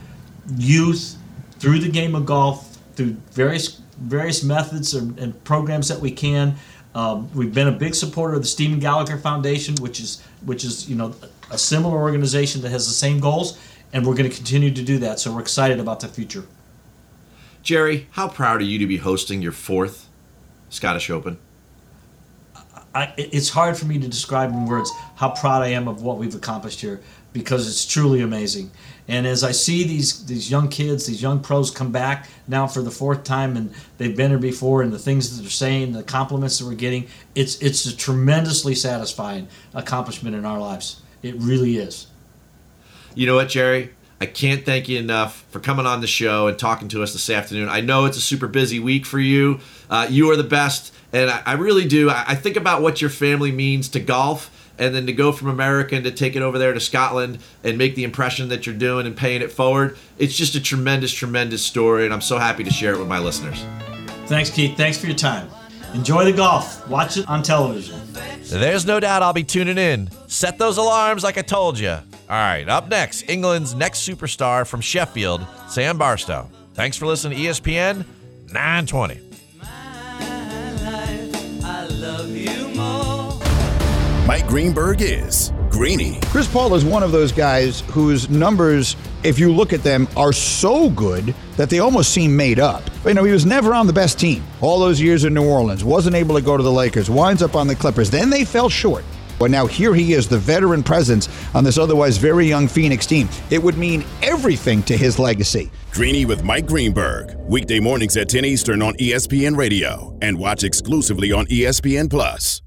youth through the game of golf through various various methods and, and programs that we can um, we've been a big supporter of the Stephen Gallacher Foundation, which is which is you know a similar organization that has the same goals, and we're going to continue to do that. So we're excited about the future. Jerry, how proud are you to be hosting your fourth Scottish Open? I, it's hard for me to describe in words how proud I am of what we've accomplished here because it's truly amazing. And as I see these these young kids, these young pros come back now for the fourth time, and they've been here before, and the things that they're saying, the compliments that we're getting, it's it's a tremendously satisfying accomplishment in our lives. It really is. You know what, Jerry? I can't thank you enough for coming on the show and talking to us this afternoon. I know it's a super busy week for you. Uh, you are the best, and I, I really do. I, I think about what your family means to golf and then to go from America and to take it over there to Scotland and make the impression that you're doing and paying it forward. It's just a tremendous, tremendous story, and I'm so happy to share it with my listeners. Thanks, Keith. Thanks for your time. Enjoy the golf. Watch it on television. There's no doubt I'll be tuning in. Set those alarms like I told you. All right, up next, England's next superstar from Sheffield, Sam Bairstow. Thanks for listening to ESPN 920. Mike Greenberg is Greeny. Chris Paul is one of those guys whose numbers, if you look at them, are so good that they almost seem made up. But, you know, he was never on the best team. All those years in New Orleans, wasn't able to go to the Lakers, winds up on the Clippers. Then they fell short. But now here he is, the veteran presence on this otherwise very young Phoenix team. It would mean everything to his legacy. Greeny with Mike Greenberg. Weekday mornings at 10 Eastern on ESPN Radio and watch exclusively on ESPN Plus.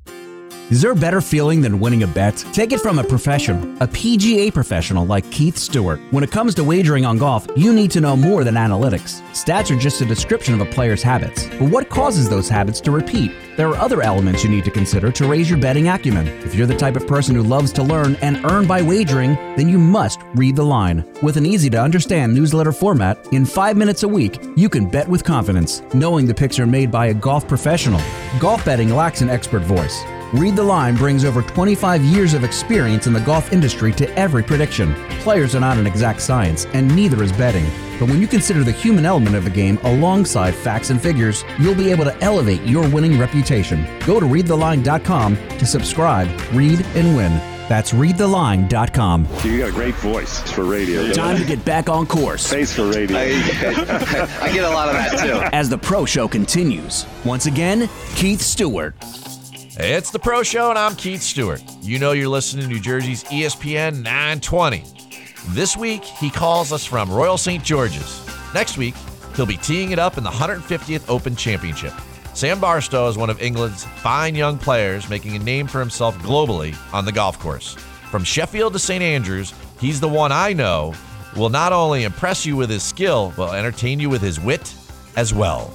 Is there a better feeling than winning a bet? Take it from a professional, a PGA professional like Keith Stewart. When it comes to wagering on golf, you need to know more than analytics. Stats are just a description of a player's habits. But what causes those habits to repeat? There are other elements you need to consider to raise your betting acumen. If you're the type of person who loves to learn and earn by wagering, then you must read the line. With an easy to understand newsletter format, in five minutes a week, you can bet with confidence, knowing the picks are made by a golf professional. Golf betting lacks an expert voice. Read the Line brings over 25 years of experience in the golf industry to every prediction. Players are not an exact science, and neither is betting. But when you consider the human element of the game alongside facts and figures, you'll be able to elevate your winning reputation. Go to readtheline.com to subscribe, read, and win. That's readtheline.com. You got a great voice for radio. Time to get back on course. Face for radio. I get a lot of that too. As the pro show continues, once again, Keith Stewart. It's the Pro Show, and I'm Keith Stewart. You know you're listening to New Jersey's ESPN 920. This week, he calls us from Royal St. George's. Next week, he'll be teeing it up in the 150th Open Championship. Sam Bairstow is one of England's fine young players making a name for himself globally on the golf course. From Sheffield to St. Andrews, he's the one I know will not only impress you with his skill, but entertain you with his wit as well.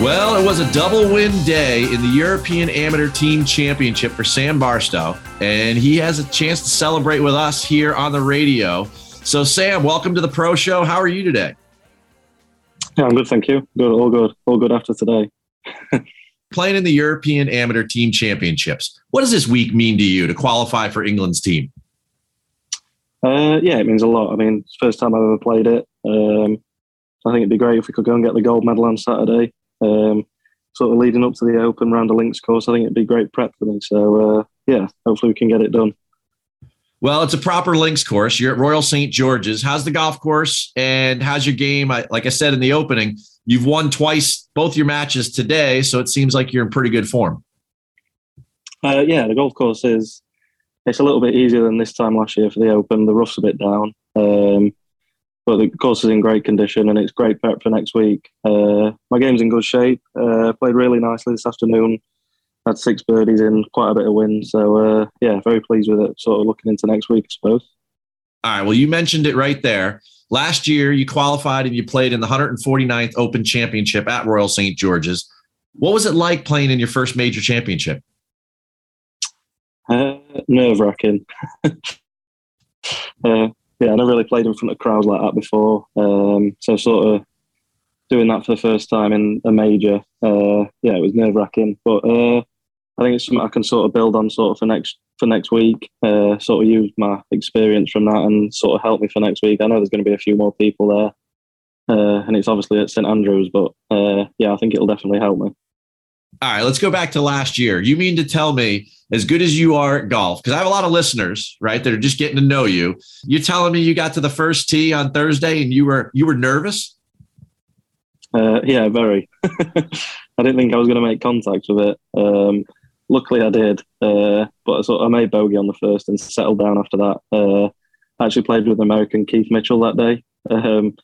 Well, it was a double win day in the European Amateur Team Championship for Sam Bairstow, and he has a chance to celebrate with us here on the radio. So, Sam, welcome to the Pro Show. How are you today? Yeah, I'm good, thank you. Good, all good, all good after today. Playing in the European Amateur Team Championships, what does this week mean to you to qualify for England's team? Uh, yeah, it means a lot. I mean, it's the first time I've ever played it. Um, I think it'd be great if we could go and get the gold medal on Saturday. Um, sort of leading up to the Open round of links course. I think it'd be great prep for me. So uh, yeah, hopefully we can get it done. Well, it's a proper links course. You're at Royal St. George's. How's the golf course and how's your game? I, like I said in the opening, you've won twice, both your matches today, so it seems like you're in pretty good form. Uh, yeah, the golf course is it's a little bit easier than this time last year for the Open. The rough's a bit down, um, but the course is in great condition and it's great prep for next week. Uh, my game's in good shape. Uh, played really nicely this afternoon. Had six birdies in, quite a bit of wind. So uh, yeah, very pleased with it. Sort of looking into next week, I suppose. All right. Well, you mentioned it right there. Last year, you qualified and you played in the 149th Open Championship at Royal St. George's. What was it like playing in your first major championship? Uh, nerve wracking. uh, yeah, I never really played in front of crowds like that before. Um, so sort of doing that for the first time in a major, uh, yeah, it was nerve wracking. But uh, I think it's something I can sort of build on sort of for next for next week. Uh, sort of use my experience from that and sort of help me for next week. I know there's going to be a few more people there. Uh, and it's obviously at St Andrews, but uh, yeah, I think it'll definitely help me. All right, let's go back to last year. You mean to tell me, as good as you are at golf, because I have a lot of listeners, right, that are just getting to know you. You're telling me you got to the first tee on Thursday and you were you were nervous? Uh, yeah, very. I didn't think I was going to make contact with it. Um, luckily, I did. Uh, but I, sort I made bogey on the first and settled down after that. Uh, I actually played with American Keith Mitchell that day. Um,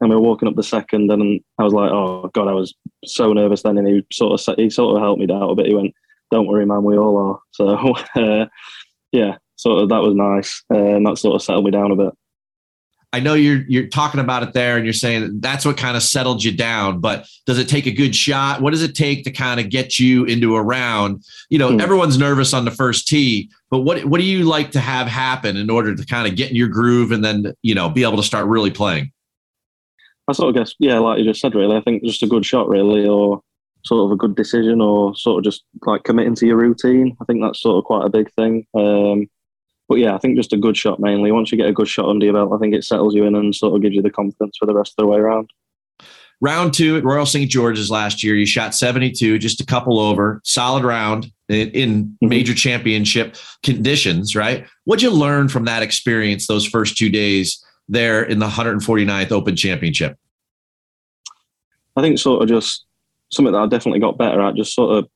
and we were walking up the second, and I was like, "Oh God!" I was so nervous then, and he sort of he sort of helped me out a bit. He went, "Don't worry, man, we all are." So, uh, yeah, sort of that was nice, uh, and that sort of settled me down a bit. I know you're you're talking about it there, and you're saying that that's what kind of settled you down. But does it take a good shot? What does it take to kind of get you into a round? You know, Hmm. everyone's nervous on the first tee, but what what do you like to have happen in order to kind of get in your groove and then you know be able to start really playing? I sort of guess, yeah, like you just said, really. I think just a good shot, really, or sort of a good decision, or sort of just like committing to your routine. I think that's sort of quite a big thing. Um, but yeah, I think just a good shot mainly. Once you get a good shot under your belt, I think it settles you in and sort of gives you the confidence for the rest of the way around. Round two at Royal St. George's last year, you shot 72, just a couple over, solid round in, in major championship conditions, right? What'd you learn from that experience those first two days there in the 149th Open Championship? I think sort of just something that I definitely got better at, just sort of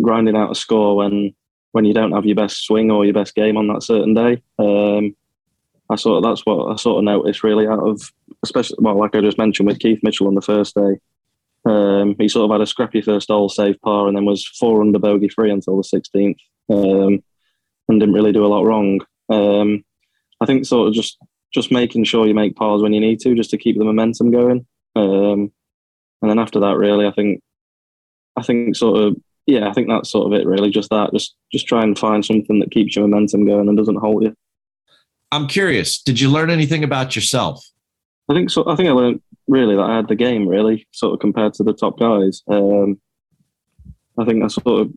grinding out a score when when you don't have your best swing or your best game on that certain day. Um, I sort of that's what I sort of noticed really out of especially well, like I just mentioned with Keith Mitchell on the first day. Um, he sort of had a scrappy first hole, save par, and then was four under bogey free until the 16th, um, and didn't really do a lot wrong. Um, I think sort of just just making sure you make pars when you need to, just to keep the momentum going. Um, and then after that, really, I think, I think sort of, yeah, I think that's sort of it. Really, just that, just just try and find something that keeps your momentum going and doesn't hold you. I'm curious, did you learn anything about yourself? I think so. I think I learned really that I had the game really, sort of compared to the top guys. Um, I think I sort of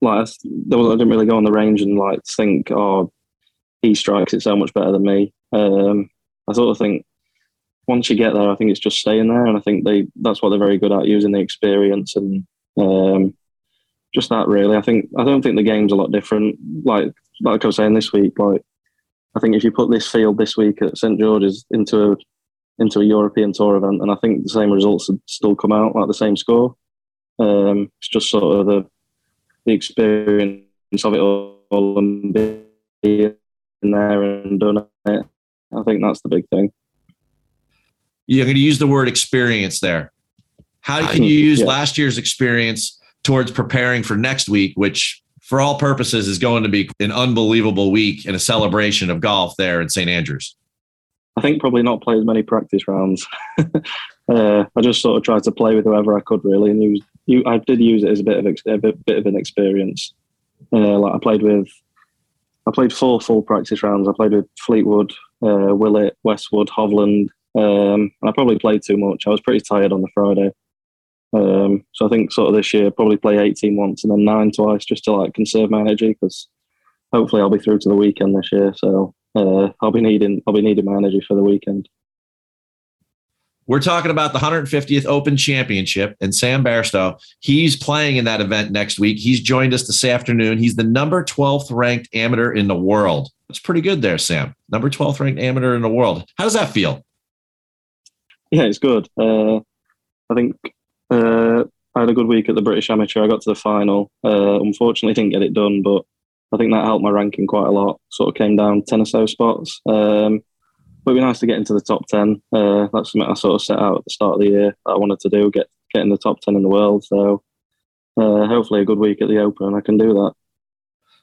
like I, there was, I didn't really go on the range and like think, oh, he strikes it so much better than me. Um, I sort of think once you get there, I think it's just staying there, and I think they that's what they're very good at using the experience and um, just that really. I think I don't think the game's a lot different. Like like I was saying this week, like I think if you put this field this week at St George's into a into a European Tour event, and I think the same results would still come out, like the same score. Um, it's just sort of the the experience of it all and being there and done it. I think that's the big thing. You're going to use the word experience there. How can you use Yeah. last year's experience towards preparing for next week, which for all purposes is going to be an unbelievable week and a celebration of golf there in St. Andrews? I think probably not play as many practice rounds. uh, I just sort of tried to play with whoever I could really, and use. You, I did use it as a bit of ex- a bit, bit of an experience. Uh, like I played with, I played four full practice rounds. I played with Fleetwood, uh, Willett, Westwood, Hovland. Um, and I probably played too much. I was pretty tired on the Friday. Um, so I think sort of this year probably play 18 once and then nine twice just to like conserve my energy because hopefully I'll be through to the weekend this year. So uh, I'll be needing I'll be needing my energy for the weekend. We're talking about the 150th Open Championship and Sam Bairstow. He's playing in that event next week. He's joined us this afternoon. He's the number 12th ranked amateur in the world. That's pretty good there, Sam. Number 12th ranked amateur in the world. How does that feel? Yeah, it's good. Uh, I think uh, I had a good week at the British Amateur. I got to the final. Uh, unfortunately, didn't get it done, but I think that helped my ranking quite a lot. Sort of came down ten or so spots. Um, but it'd be nice to get into the top ten. Uh, that's something I sort of set out at the start of the year that I wanted to do, get get in the top ten in the world. So uh, hopefully a good week at the Open, I can do that. All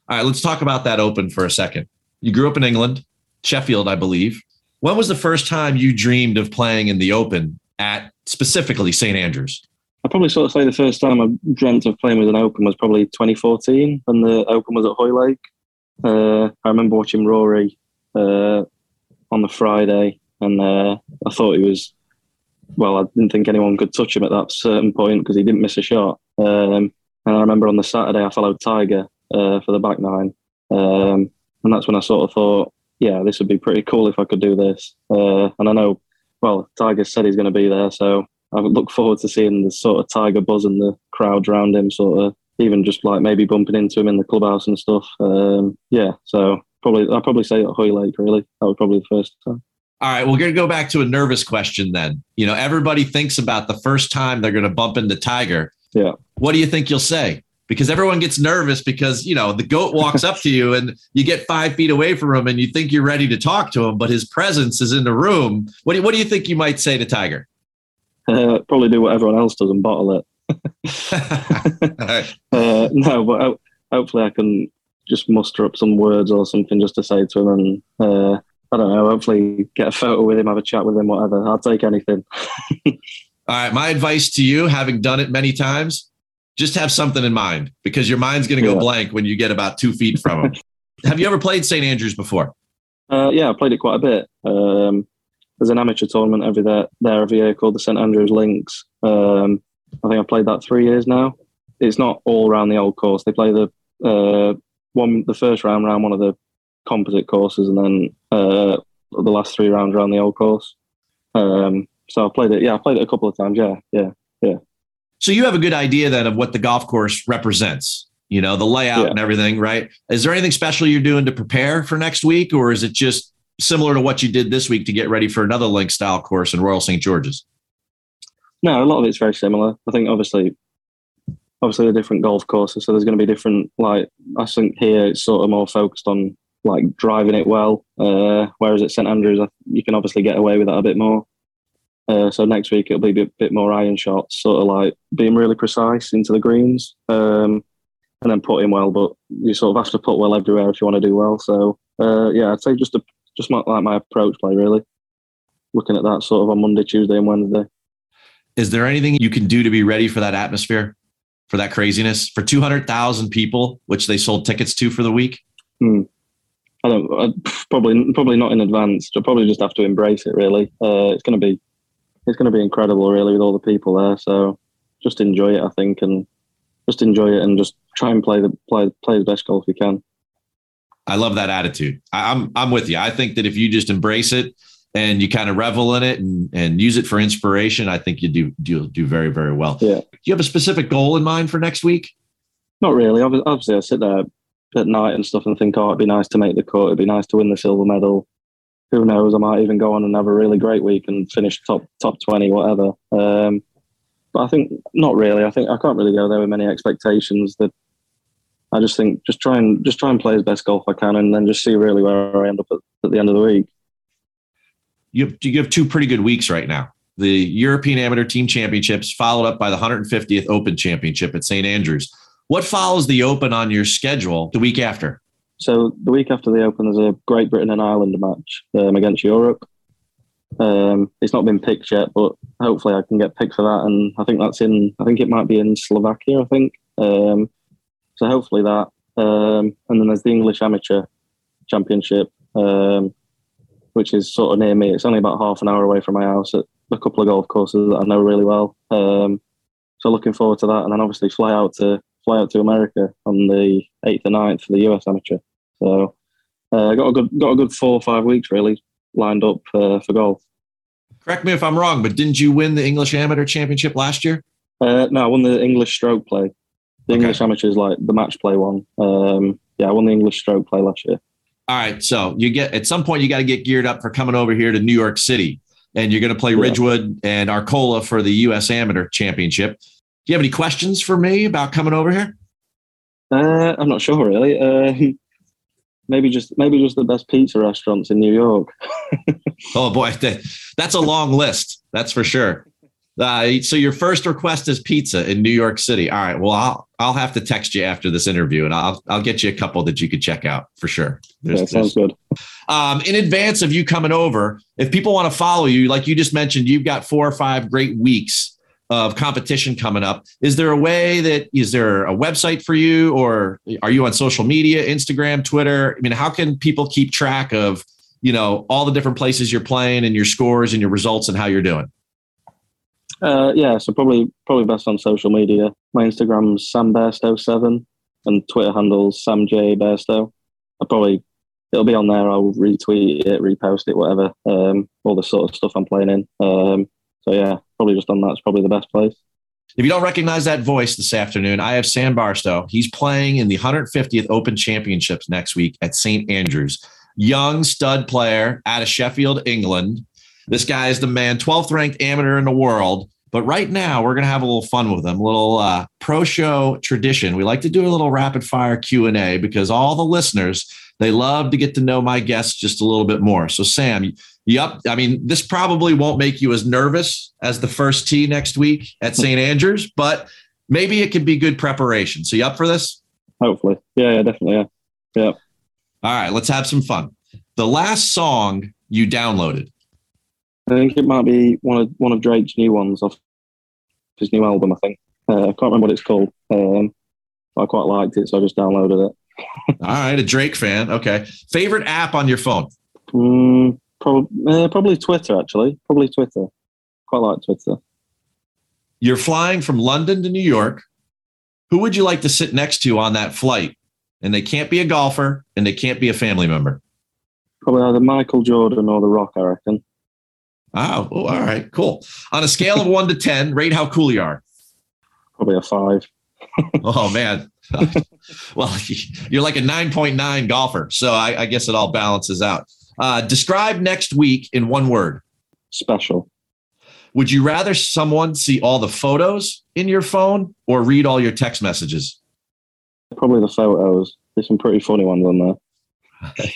right, let's talk about that Open for a second. You grew up in England, Sheffield, I believe. When was the first time you dreamed of playing in the Open at specifically St Andrews? I probably sort of say the first time I dreamt of playing with an Open was probably 2014 when the Open was at Hoylake. Uh, I remember watching Rory uh, on the Friday, and uh, I thought he was. Well, I didn't think anyone could touch him at that certain point because he didn't miss a shot. Um, and I remember on the Saturday I followed Tiger uh, for the back nine, um, and that's when I sort of thought, yeah, this would be pretty cool if I could do this. Uh, and I know, well, Tiger said he's going to be there, so I look forward to seeing the sort of Tiger buzz and the crowd around him, sort of even just like maybe bumping into him in the clubhouse and stuff. Um, yeah, so probably I'd probably say at Hoylake. Really, that was probably the first time. All right, we're going to go back to a nervous question then. You know, everybody thinks about the first time they're going to bump into Tiger. Yeah. What do you think you'll say? Because everyone gets nervous because, you know, the goat walks up to you and you get five feet away from him and you think you're ready to talk to him, but his presence is in the room. What do you, what do you think you might say to Tiger? Uh, probably do what everyone else does and bottle it. uh, no, but ho- hopefully I can just muster up some words or something just to say to him and uh, I don't know, hopefully get a photo with him, have a chat with him, whatever. I'll take anything. All right, my advice to you, having done it many times, just have something in mind because your mind's going to go Yeah. blank when you get about two feet from him. have you ever played St. Andrews before? Uh, yeah, I played it quite a bit. Um, there's an amateur tournament every there, there every year called the St Andrews Links. Um, I think I've played that three years now. It's not all around the old course. They play the uh, one the first round round one of the composite courses, and then uh, the last three rounds around the old course. Um, so I played it. Yeah, I played it a couple of times. Yeah, yeah, yeah. So you have a good idea then of what the golf course represents, you know, the layout Yeah. and everything, right? Is there anything special you're doing to prepare for next week, or is it just similar to what you did this week to get ready for another link style course in Royal St. George's? No, a lot of it's very similar. I think obviously, obviously the different golf courses. So there's going to be different. Like I think here it's sort of more focused on like driving it well. Uh, whereas at St Andrews, you can obviously get away with that a bit more. Uh, so next week it'll be a bit, more iron shots, sort of like being really precise into the greens, um, and then putting well. But you sort of have to put well everywhere if you want to do well. So uh, yeah, I'd say just a, just my, like my approach play really. Looking at that sort of on Monday, Tuesday, and Wednesday. Is there anything you can do to be ready for that atmosphere, for that craziness, for 200,000 people, which they sold tickets to for the week? Hmm. I don't. i probably probably not in advance. I'll probably just have to embrace it. Really, uh, it's going to be it's going to be incredible. Really, with all the people there. So just enjoy it. I think, and just enjoy it, and just try and play the play play the best golf you can. I love that attitude. I, I'm I'm with you. I think that if you just embrace it and you kind of revel in it and and use it for inspiration, I think you do do do very very well. Yeah. Do you have a specific goal in mind for next week? Not really. Obviously, I sit there at night and stuff and think, oh, it'd be nice to make the cut. It'd be nice to win the silver medal. Who knows? I might even go on and have a really great week and finish top top twenty, whatever. Um, but I think not really. I think I can't really go there with many expectations. That I just think just try and just try and play as best golf I can, and then just see really where I end up at, at the end of the week. You have, you have two pretty good weeks right now. The European Amateur Team Championships, followed up by the 150th Open Championship at St. Andrews. What follows the Open on your schedule the week after? So the week after the Open, there's a Great Britain and Ireland match um, against Europe. Um, it's not been picked yet, but hopefully I can get picked for that. And I think that's in. I think it might be in Slovakia. I think. Um, so hopefully that. Um, and then there's the English Amateur Championship, um, which is sort of near me. It's only about half an hour away from my house at a couple of golf courses that I know really well. Um, so looking forward to that, and then obviously fly out to fly out to America on the eighth and 9th for the US Amateur. So uh, got a good got a good four or five weeks really lined up uh, for golf. Correct me if I'm wrong, but didn't you win the English Amateur Championship last year? Uh, no, I won the English stroke play. The English Amateur is like the match play one. Um, yeah, I won the English stroke play last year. All right. So you get at some point you got to get geared up for coming over here to New York City, and you're going to play Ridgewood and Arcola for the U.S. Amateur Championship. Do you have any questions for me about coming over here? Uh, I'm not sure really. Uh, maybe just maybe just the best pizza restaurants in New York. Oh boy, that's a long list. That's for sure. Uh, so your first request is pizza in New York City. All right. Well, I'll I'll have to text you after this interview, and I'll I'll get you a couple that you could check out for sure. There's- yeah, sounds good. um, in advance of you coming over, if people want to follow you, like you just mentioned, you've got four or five great weeks of competition coming up. Is there a way that is there a website for you, or are you on social media, Instagram, Twitter? I mean, how can people keep track of you know all the different places you're playing and your scores and your results and how you're doing? Uh, yeah, so probably probably best on social media. My Instagram's Sam Bairstow seven, and Twitter handles Sam J Bairstow. I probably it'll be on there. I'll retweet it, repost it, whatever. Um, all the sort of stuff I'm playing in. Um, so yeah, probably just on that's probably the best place. If you don't recognize that voice this afternoon, I have Sam Bairstow. He's playing in the 150th Open Championships next week at St. Andrews. Young stud player out of Sheffield, England. This guy is the man, 12th ranked amateur in the world. But right now, we're going to have a little fun with him, a little uh, pro show tradition. We like to do a little rapid fire Q and A because all the listeners they love to get to know my guests just a little bit more. So, Sam, up? I mean, this probably won't make you as nervous as the first tee next week at St. Andrews, but maybe it could be good preparation. So, you up for this? Hopefully, yeah, yeah, definitely, yeah, yeah. All right, let's have some fun. The last song you downloaded. I think it might be one of one of Drake's new ones off his new album. I think uh, I can't remember what it's called. Um, I quite liked it, so I just downloaded it. All right, a Drake fan. Okay. Favorite app on your phone? Mm, probably, uh, probably Twitter. Actually, probably Twitter. Quite like Twitter. You're flying from London to New York. Who would you like to sit next to on that flight? And they can't be a golfer and they can't be a family member. Probably either Michael Jordan or The Rock. I reckon. Oh, oh, all right, cool. On a scale of one to 10, rate how cool you are. Probably a five. Oh, man. well, you're like a 9.9 golfer. So I, I guess it all balances out. Uh, describe next week in one word. Special. Would you rather someone see all the photos in your phone or read all your text messages? Probably the photos. There's some pretty funny ones on there.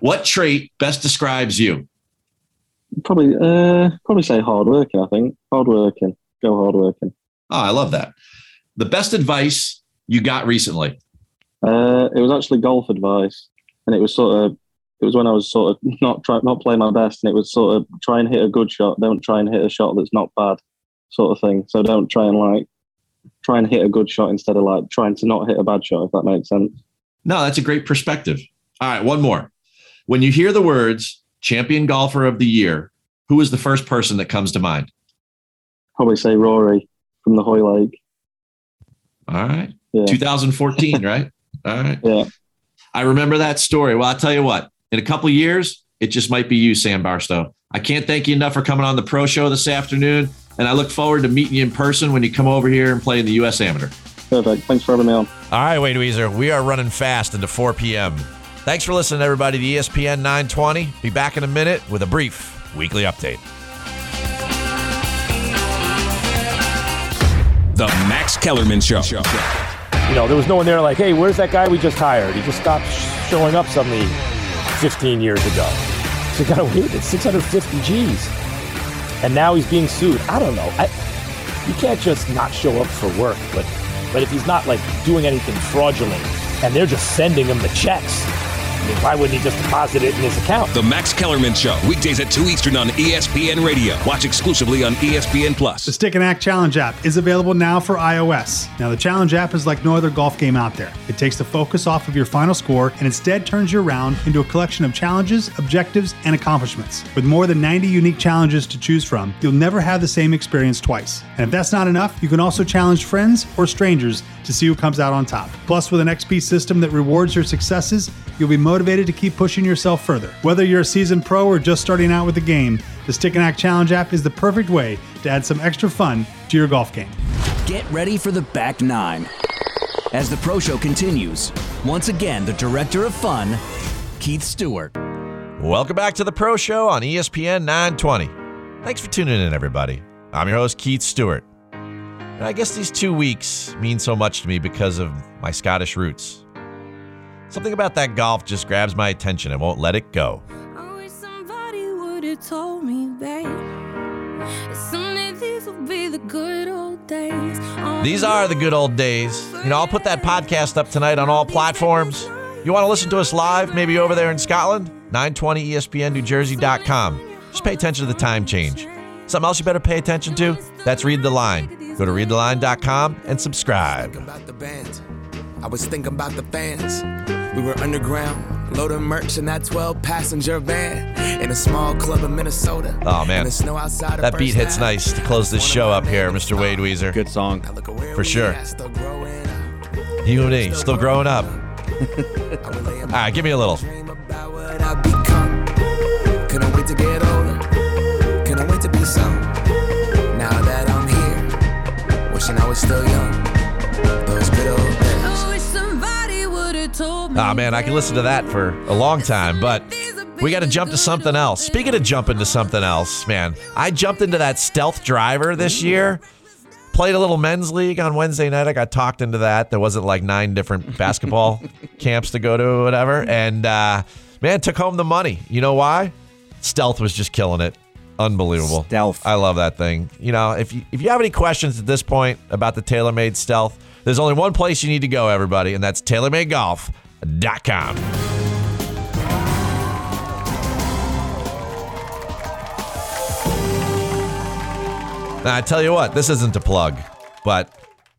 What trait best describes you? Probably, uh, probably say hard working. I think hard working. Go hard working. Oh, I love that. The best advice you got recently. Uh, it was actually golf advice, and it was sort of. It was when I was sort of not try, not playing my best, and it was sort of try and hit a good shot. Don't try and hit a shot that's not bad, sort of thing. So don't try and like try and hit a good shot instead of like trying to not hit a bad shot. If that makes sense. No, that's a great perspective. All right, one more. When you hear the words champion golfer of the year, who is the first person that comes to mind? Probably say Rory from the Hoylake. All right. Yeah. 2014, right? All right. Yeah. I remember that story. Well, I'll tell you what, in a couple years, it just might be you, Sam Bairstow. I can't thank you enough for coming on the pro show this afternoon. And I look forward to meeting you in person when you come over here and play in the U.S. Amateur. Perfect. Thanks for having me on. All right, Wade Weezer, we are running fast into 4 p.m. Thanks for listening, everybody, to ESPN 920. Be back in a minute with a brief weekly update. The Max Kellerman Show. You know, there was no one there like, hey, where's that guy we just hired? He just stopped showing up suddenly 15 years ago. So he got away with it, 650 G's. And now he's being sued. I don't know. I, you can't just not show up for work, but but if he's not like doing anything fraudulent and they're just sending him the checks, I mean, why wouldn't he just deposit it in his account? The Max Kellerman Show, weekdays at 2 Eastern on ESPN Radio. Watch exclusively on ESPN Plus. The Stick and Act Challenge app is available now for iOS. Now, the Challenge app is like no other golf game out there. It takes the focus off of your final score and instead turns your round into a collection of challenges, objectives, and accomplishments. With more than 90 unique challenges to choose from, you'll never have the same experience twice. And if that's not enough, you can also challenge friends or strangers to see who comes out on top. Plus, with an XP system that rewards your successes, you'll be motivated to keep pushing yourself further. Whether you're a seasoned pro or just starting out with the game, the The Stick and Act Challenge app is the perfect way to add some extra fun to your golf game. Get ready for the back nine. As the Pro Show continues, once again, the director of fun, Keith Stewart. Welcome back to the Pro Show on ESPN 920. Thanks for tuning in, everybody. I'm your host, Keith Stewart. And I guess these two weeks mean so much to me because of my Scottish roots. Something about that golf just grabs my attention and won't let it go. Somebody would have told me, babe. Someday these will be the good old days. These are the good old days. You know, I'll put that podcast up tonight on all platforms. You want to listen to us live, maybe over there in Scotland? E 920 ESPNNewJersey.com. Just pay attention to the time change. Something else you better pay attention to? That's Read the Line. Go to readtheline.com and subscribe. The band. I was thinking about the fans. We were underground, loading merch in that 12 passenger van in a small club in Minnesota. Oh, man. And the snow outside That beat hits half. nice to close this show up here, Mr. Wade Weezer. Good song. For sure. You and me, still growing up. All right, give me a little. What I've become. Couldn't wait to get older. Couldn't wait to be some. Now that I'm here, wishing I was still young. Somebody would have told me. Ah, man, I can listen to that for a long time, but we got to jump to something else. Speaking of jumping to something else, man, I jumped into that stealth driver this year. Played a little men's league on Wednesday night. I got talked into that. There wasn't like nine different basketball camps to go to or whatever. And uh, man, took home the money. You know why? Stealth was just killing it. Unbelievable. Stealth. I love that thing. You know, if you if you have any questions at this point about the TaylorMade Stealth, there's only one place you need to go, everybody, and that's TaylorMadeGolf.com. Now, I tell you what, this isn't a plug, but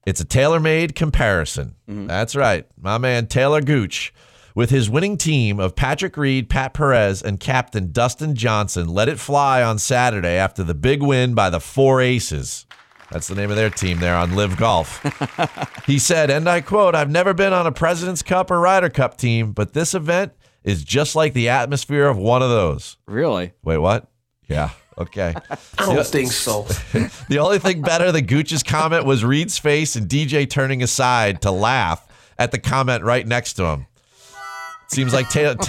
it's a tailor-made comparison. Mm-hmm. That's right. My man Talor Gooch, with his winning team of Patrick Reed, Pat Perez, and captain Dustin Johnson, let it fly on Saturday after the big win by the Four Aces. That's the name of their team there on LIV Golf. he said, and I quote, I've never been on a President's Cup or Ryder Cup team, but this event is just like the atmosphere of one of those. Really? Wait, what? Yeah. Okay. I don't think so. the only thing better than Gooch's comment was Reed's face and DJ turning aside to laugh at the comment right next to him. Seems like Talor.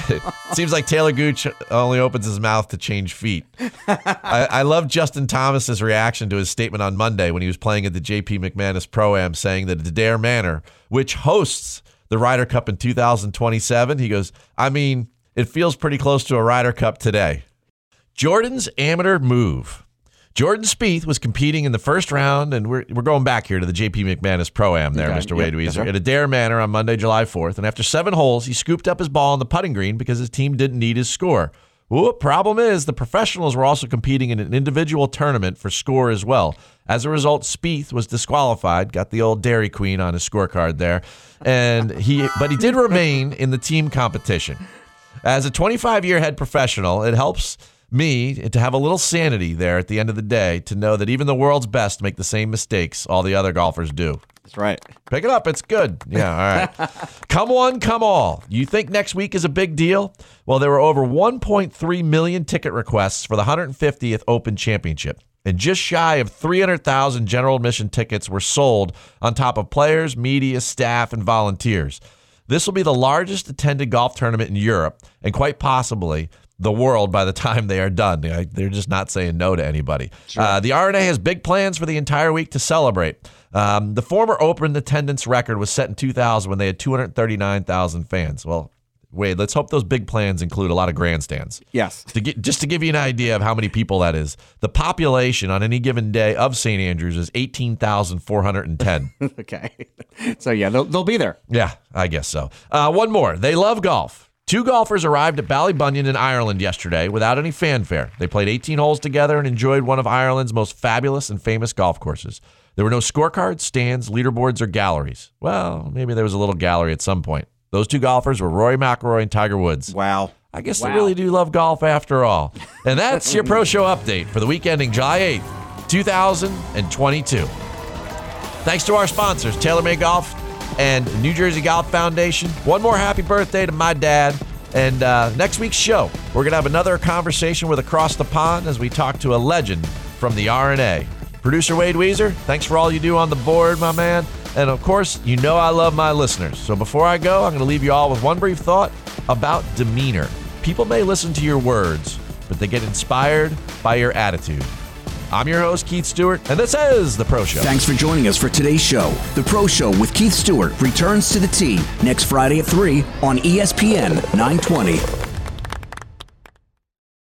seems like Talor Gooch only opens his mouth to change feet. I, I love Justin Thomas's reaction to his statement on Monday when he was playing at the JP McManus Pro Am, saying that Adare Manor, which hosts the Ryder Cup in 2027, he goes, "I mean, it feels pretty close to a Ryder Cup today." Jordan's amateur move. Jordan Spieth was competing in the first round, and we're, we're going back here to the JP McManus Pro Am there, Okay, Mr. Wade yep, Weezer, sir. at Adare Manor on Monday, July 4th. And after seven holes, he scooped up his ball on the putting green because his team didn't need his score. Well, problem is, the professionals were also competing in an individual tournament for score as well. As a result, Spieth was disqualified. Got the old Dairy Queen on his scorecard there, and he but he did remain in the team competition. As a 25 year head professional, it helps me to have a little sanity there at the end of the day to know that even the world's best make the same mistakes all the other golfers do. That's right. Pick it up. It's good. Yeah. All right. come one, come all. You think next week is a big deal? Well, there were over 1.3 million ticket requests for the 150th Open Championship. And just shy of 300,000 general admission tickets were sold on top of players, media, staff, and volunteers. This will be the largest attended golf tournament in Europe and quite possibly the world by the time they are done. They- They're just not saying no to anybody. Uh, the R&A has big plans for the entire week to celebrate. Um, the former Open attendance record was set in 2000 when they had 239,000 fans. Well, Wade, let's hope those big plans include a lot of grandstands. Yes. To get, just to give you an idea of how many people that is, the population on any given day of St. Andrews is 18,410. okay. So yeah, they'll, they'll be there. Yeah, I guess so. Uh, one more. They love golf. Two golfers arrived at Ballybunion in Ireland yesterday without any fanfare. They played 18 holes together and enjoyed one of Ireland's most fabulous and famous golf courses. There were no scorecards, stands, leaderboards, or galleries. Well, maybe there was a little gallery at some point. Those two golfers were Rory McIlroy and Tiger Woods. Wow. I guess they really do love golf after all. And that's your Pro Show update for the week ending July 8th, 2022. Thanks to our sponsors, TaylorMade Golf and New Jersey Golf Foundation. One more happy birthday to my dad. And uh, next week's show, we're going to have another conversation with Across the Pond as we talk to a legend from the R&A. Producer Wade Weezer, thanks for all you do on the board, my man. And of course, you know I love my listeners. So before I go, I'm going to leave you all with one brief thought about demeanor. People may listen to your words, but they get inspired by your attitude. I'm your host, Keith Stewart, and this is The Pro Show. Thanks for joining us for today's show. The Pro Show with Keith Stewart returns to the T next Friday at 3 on ESPN 920.